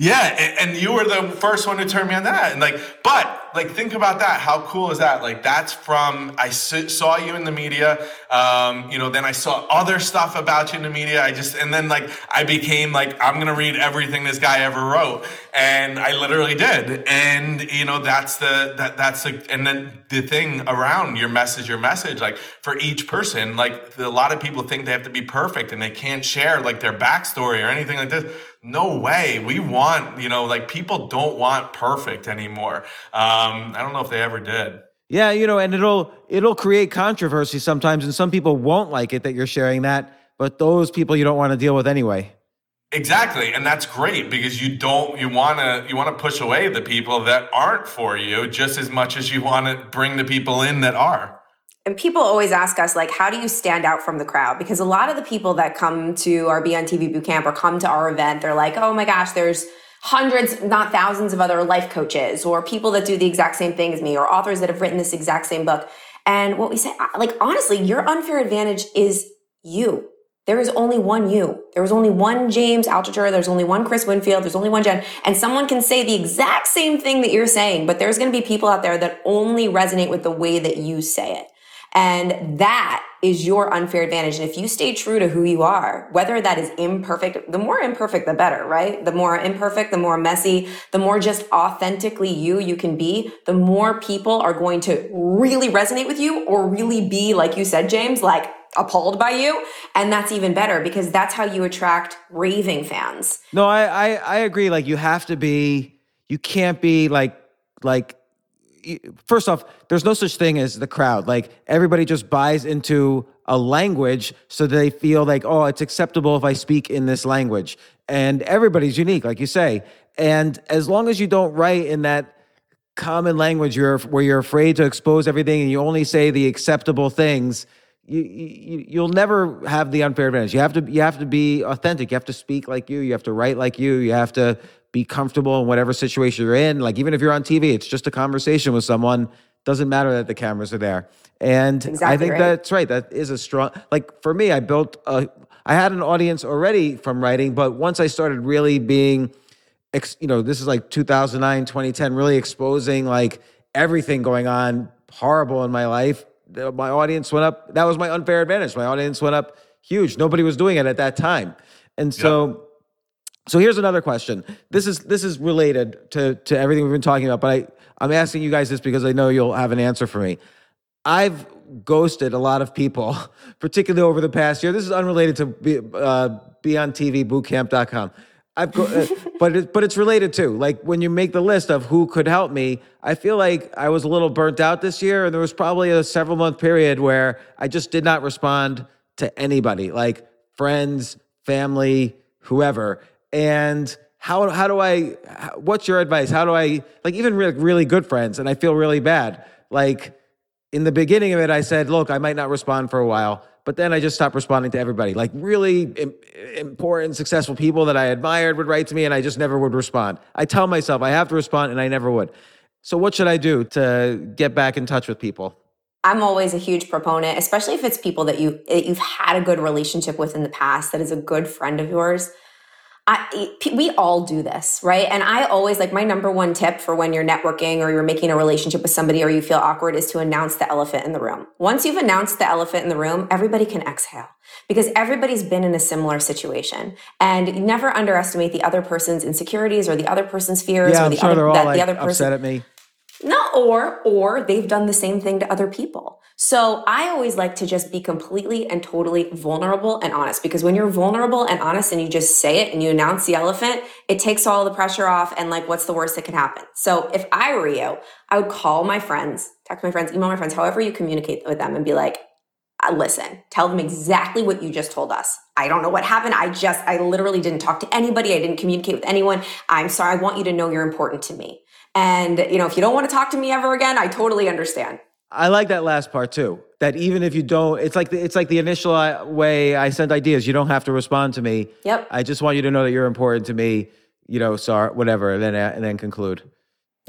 Yeah, and, you were the first one to turn me on that. And like, but like, think about that. How cool is that? Like, that's from I saw you in the media. Um, you know, then I saw other stuff about you in the media. I just and then like I became like I'm gonna read everything this guy ever wrote, and I literally did. And you know, that's the that that's the and then the thing around your message, your message, like for each person, like a lot of people think they have to be perfect and they can't share like their backstory or anything like this no way. We want, you know, like people don't want perfect anymore. Um, I don't know if they ever did. Yeah, you know, and it'll it'll create controversy sometimes, and some people won't like it that you're sharing that, but those people you don't want to deal with anyway. Exactly, and that's great because you don't you want to you want to push away the people that aren't for you just as much as you want to bring the people in that are and people always ask us like how do you stand out from the crowd because a lot of the people that come to our be on tv boot camp or come to our event they're like oh my gosh there's hundreds not thousands of other life coaches or people that do the exact same thing as me or authors that have written this exact same book and what we say uh, like honestly your unfair advantage is you There is only one you. There is only one James Altucher. There's only one Chris Winfield. There's only one Jen. And someone can say the exact same thing that you're saying, but there's going to be people out there that only resonate with the way that you say it. And that is your unfair advantage. And if you stay true to who you are, whether that is imperfect, the more imperfect, the better, right? The more imperfect, the more messy, the more just authentically you you can be, the more people are going to really resonate with you or really be, like you said, James, like appalled by you. And that's even better because that's how you attract raving fans. No, I, I, I agree. Like you have to be, you can't be like, like first off, there's no such thing as the crowd. Like everybody just buys into a language so they feel like, oh, it's acceptable if I speak in this language. And everybody's unique, like you say. And as long as you don't write in that common language you're, where you're afraid to expose everything and you only say the acceptable things, you, you you'll never have the unfair advantage. You have to you have to be authentic. You have to speak like you. You have to write like you. You have to be comfortable in whatever situation you're in. Like even if you're on TV, it's just a conversation with someone. Doesn't matter that the cameras are there. And exactly I think right. that's right. That is a strong like for me, I built a I had an audience already from writing, but once I started really being you know, this is like 2009, 2010, really exposing like everything going on horrible in my life. My audience went up. That was my unfair advantage. My audience went up huge. Nobody was doing it at that time. And so yep so here's another question. This is this is related to to everything we've been talking about, but I I'm asking you guys this because I know you'll have an answer for me. I've ghosted a lot of people, [laughs] particularly over the past year. This is unrelated to be, uh, bootcamp.com. I've go, uh, [laughs] but it, but it's related too. Like when you make the list of who could help me, I feel like I was a little burnt out this year, and there was probably a several month period where I just did not respond to anybody, like friends, family, whoever and how how do I what's your advice? How do I like even really, really good friends and I feel really bad. Like in the beginning of it I said, "Look, I might not respond for a while." But then I just stopped responding to everybody. Like really Im- important, successful people that I admired would write to me and I just never would respond. I tell myself I have to respond and I never would. So what should I do to get back in touch with people? I'm always a huge proponent, especially if it's people that you that you've had a good relationship with in the past that is a good friend of yours I, we all do this, right? And I always like my number one tip for when you're networking or you're making a relationship with somebody or you feel awkward is to announce the elephant in the room. Once you've announced the elephant in the room, everybody can exhale because everybody's been in a similar situation. And never underestimate the other person's insecurities or the other person's fears yeah, or the sure other that like the other person upset at me. No, or or they've done the same thing to other people. So I always like to just be completely and totally vulnerable and honest because when you're vulnerable and honest and you just say it and you announce the elephant, it takes all the pressure off and like what's the worst that can happen. So if I were you, I would call my friends, text my friends, email my friends, however you communicate with them and be like, uh, listen, tell them exactly what you just told us. I don't know what happened. I just, I literally didn't talk to anybody. I didn't communicate with anyone. I'm sorry. I want you to know you're important to me. And, you know, if you don't want to talk to me ever again, I totally understand. I like that last part too. That even if you don't, it's like the, it's like the initial uh, way I send ideas. You don't have to respond to me. Yep. I just want you to know that you're important to me. You know, sorry, whatever, and then and then conclude.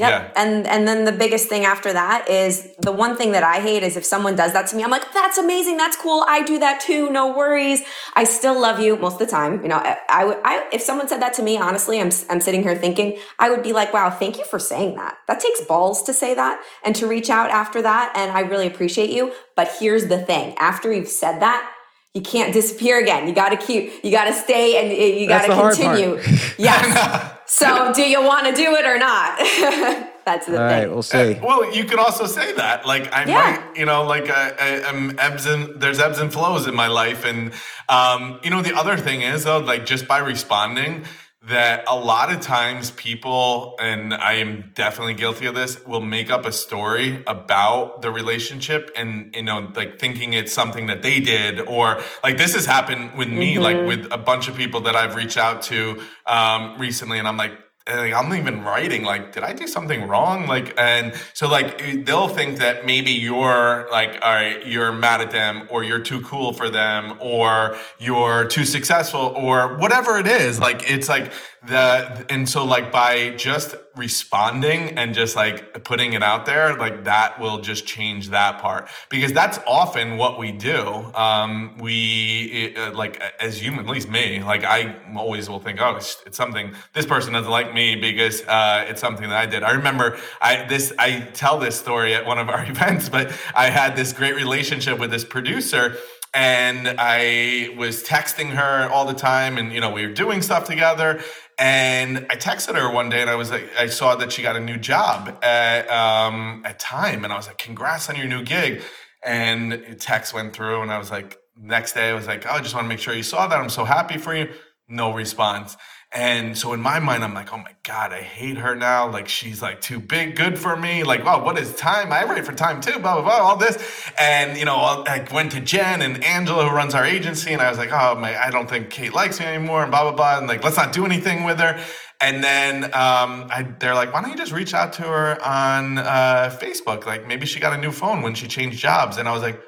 Yep. Yeah. And and then the biggest thing after that is the one thing that I hate is if someone does that to me, I'm like, that's amazing, that's cool. I do that too. No worries. I still love you most of the time. You know, I would I if someone said that to me, honestly, I'm I'm sitting here thinking, I would be like, wow, thank you for saying that. That takes balls to say that and to reach out after that. And I really appreciate you. But here's the thing: after you've said that, you can't disappear again. You got to keep, you got to stay and you got to continue. [laughs] yes. So [laughs] do you want to do it or not? [laughs] That's the All thing. right, we'll see. Uh, well, you could also say that, like I yeah. might, you know, like I, I, am ebbs and there's ebbs and flows in my life, and um, you know, the other thing is though, like just by responding, that a lot of times people, and I am definitely guilty of this, will make up a story about the relationship and, you know, like thinking it's something that they did, or like this has happened with me, mm-hmm. like with a bunch of people that I've reached out to um, recently, and I'm like, like I'm even writing like did I do something wrong? Like and so like they'll think that maybe you're like all right you're mad at them or you're too cool for them or you're too successful or whatever it is. Like it's like the and so like by just responding and just like putting it out there, like that will just change that part because that's often what we do. Um, we uh, like as human, at least me, like I always will think, oh, it's, it's something this person doesn't like me because uh, it's something that I did. I remember I this I tell this story at one of our [laughs] events, but I had this great relationship with this producer and I was texting her all the time, and you know we were doing stuff together. And I texted her one day, and I was like, I saw that she got a new job at um, at Time, and I was like, "Congrats on your new gig!" And text went through, and I was like, next day I was like, "Oh, I just want to make sure you saw that. I'm so happy for you." No response. And so in my mind, I'm like, oh my God, I hate her now. Like she's like too big, good for me. Like, wow, what is time? I write for time too, blah, blah, blah, all this. And, you know, I went to Jen and Angela, who runs our agency. And I was like, oh my, I don't think Kate likes me anymore and blah, blah, blah. And like, let's not do anything with her. And then um, I, they're like, why don't you just reach out to her on uh, Facebook? Like maybe she got a new phone when she changed jobs. And I was like,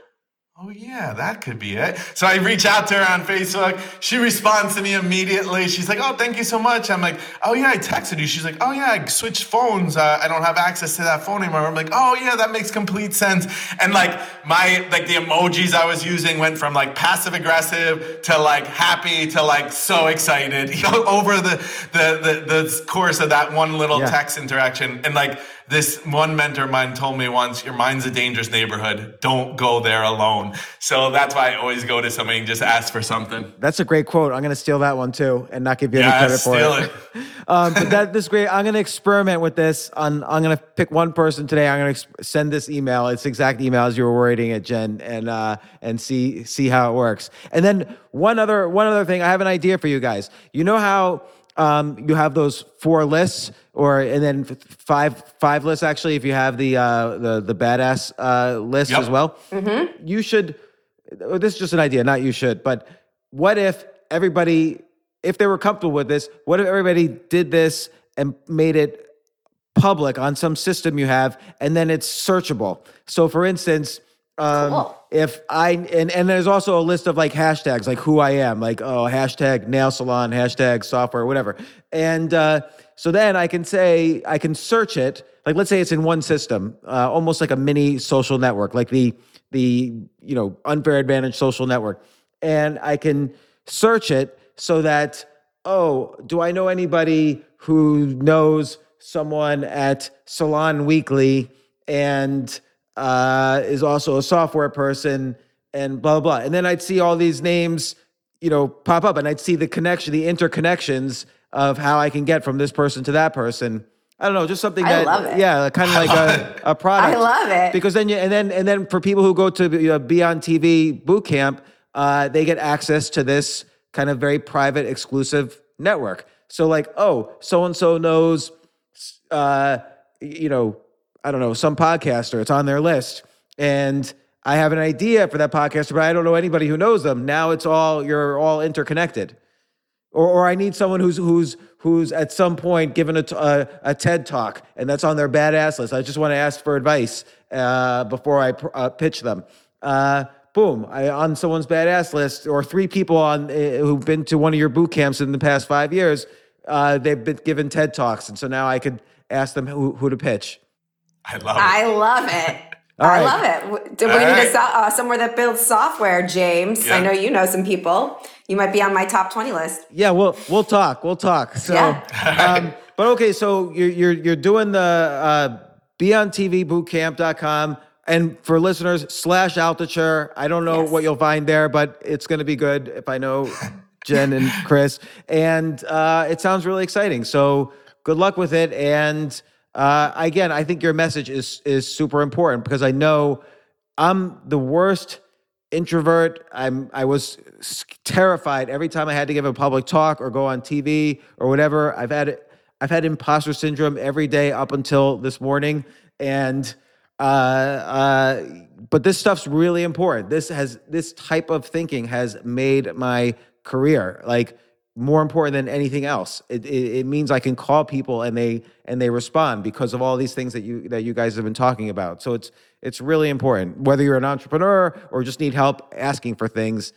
Oh, yeah, that could be it. So I reach out to her on Facebook. She responds to me immediately. She's like, Oh, thank you so much. I'm like, Oh, yeah, I texted you. She's like, Oh, yeah, I switched phones. Uh, I don't have access to that phone anymore. I'm like, Oh, yeah, that makes complete sense. And like, my, like, the emojis I was using went from like passive aggressive to like happy to like so excited, [laughs] you know, over the, the, the, the course of that one little yeah. text interaction. And like, this one mentor of mine told me once, your mind's a dangerous neighborhood. Don't go there alone. So that's why I always go to somebody and just ask for something. That's a great quote. I'm going to steal that one too and not give you yeah, any credit for it. it. [laughs] um, but that this great. I'm going to experiment with this. On, I'm going to pick one person today. I'm going to send this email. It's exact email as you were wording it, Jen, and uh, and see see how it works. And then one other one other thing. I have an idea for you guys. You know how um, you have those four lists, or and then five five lists actually. If you have the uh, the the badass uh, list yep. as well, mm-hmm. you should. This is just an idea, not you should. But what if everybody, if they were comfortable with this, what if everybody did this and made it public on some system you have, and then it's searchable. So, for instance, um, cool. If I and and there's also a list of like hashtags, like who I am, like oh hashtag nail salon, hashtag software, whatever. And uh, so then I can say I can search it. Like let's say it's in one system, uh, almost like a mini social network, like the the you know unfair advantage social network, and I can search it so that oh, do I know anybody who knows someone at Salon Weekly and uh, is also a software person and blah, blah, blah. And then I'd see all these names, you know, pop up and I'd see the connection, the interconnections of how I can get from this person to that person. I don't know, just something that, yeah, kind of like a, [laughs] a product. I love it because then you, and then and then for people who go to uh, Be on TV boot camp, uh, they get access to this kind of very private, exclusive network. So like, oh, so and so knows, uh, you know, I don't know, some podcaster, it's on their list. And I have an idea for that podcaster, but I don't know anybody who knows them. Now it's all you're all interconnected. Or, or I need someone who's who's who's at some point given a, a, a TED talk and that's on their badass list. I just want to ask for advice uh, before I uh, pitch them. Uh, boom, I, on someone's badass list, or three people on uh, who've been to one of your boot camps in the past five years. Uh, they've been given TED talks, and so now I could ask them who, who to pitch. I love it. I love it. [laughs] I love it. Do we need right. a, uh, somewhere that builds software, James? Yeah. I know you know some people. You might be on my top twenty list. Yeah, we'll we'll talk. We'll talk. So, yeah. um, but okay, so you're you're you're doing the uh, beontvbootcamp.com. And for listeners, slash Altucher. I don't know yes. what you'll find there, but it's going to be good if I know [laughs] Jen and Chris. And uh, it sounds really exciting. So good luck with it. And uh, again, I think your message is is super important because I know I'm the worst introvert. I'm I was terrified every time I had to give a public talk or go on TV or whatever. I've had I've had imposter syndrome every day up until this morning, and uh, uh, but this stuff's really important. This has this type of thinking has made my career like more important than anything else. It, it, it, means I can call people and they and they respond because of all these things that you that you guys have been talking about. So it's it's really important. Whether you're an entrepreneur or just need help asking for things,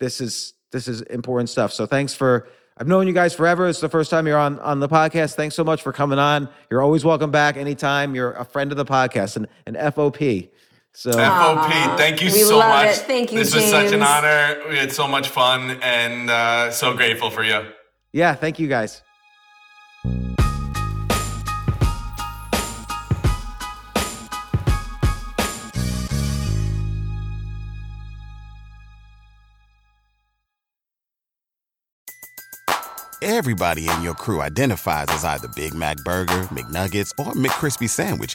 this is this is important stuff. So thanks for I've known you guys forever. It's the first time you're on on the podcast. Thanks so much for coming on. You're always welcome back anytime. You're a friend of the podcast and an FOP. So FOP, thank you we so love much. it. Thank you, This was such an honor. We had so much fun and uh, so grateful for you. yeah, thank you guys. Everybody in your crew identifies as either Big Mac Burger, McNuggets, or McCrispy Sandwich.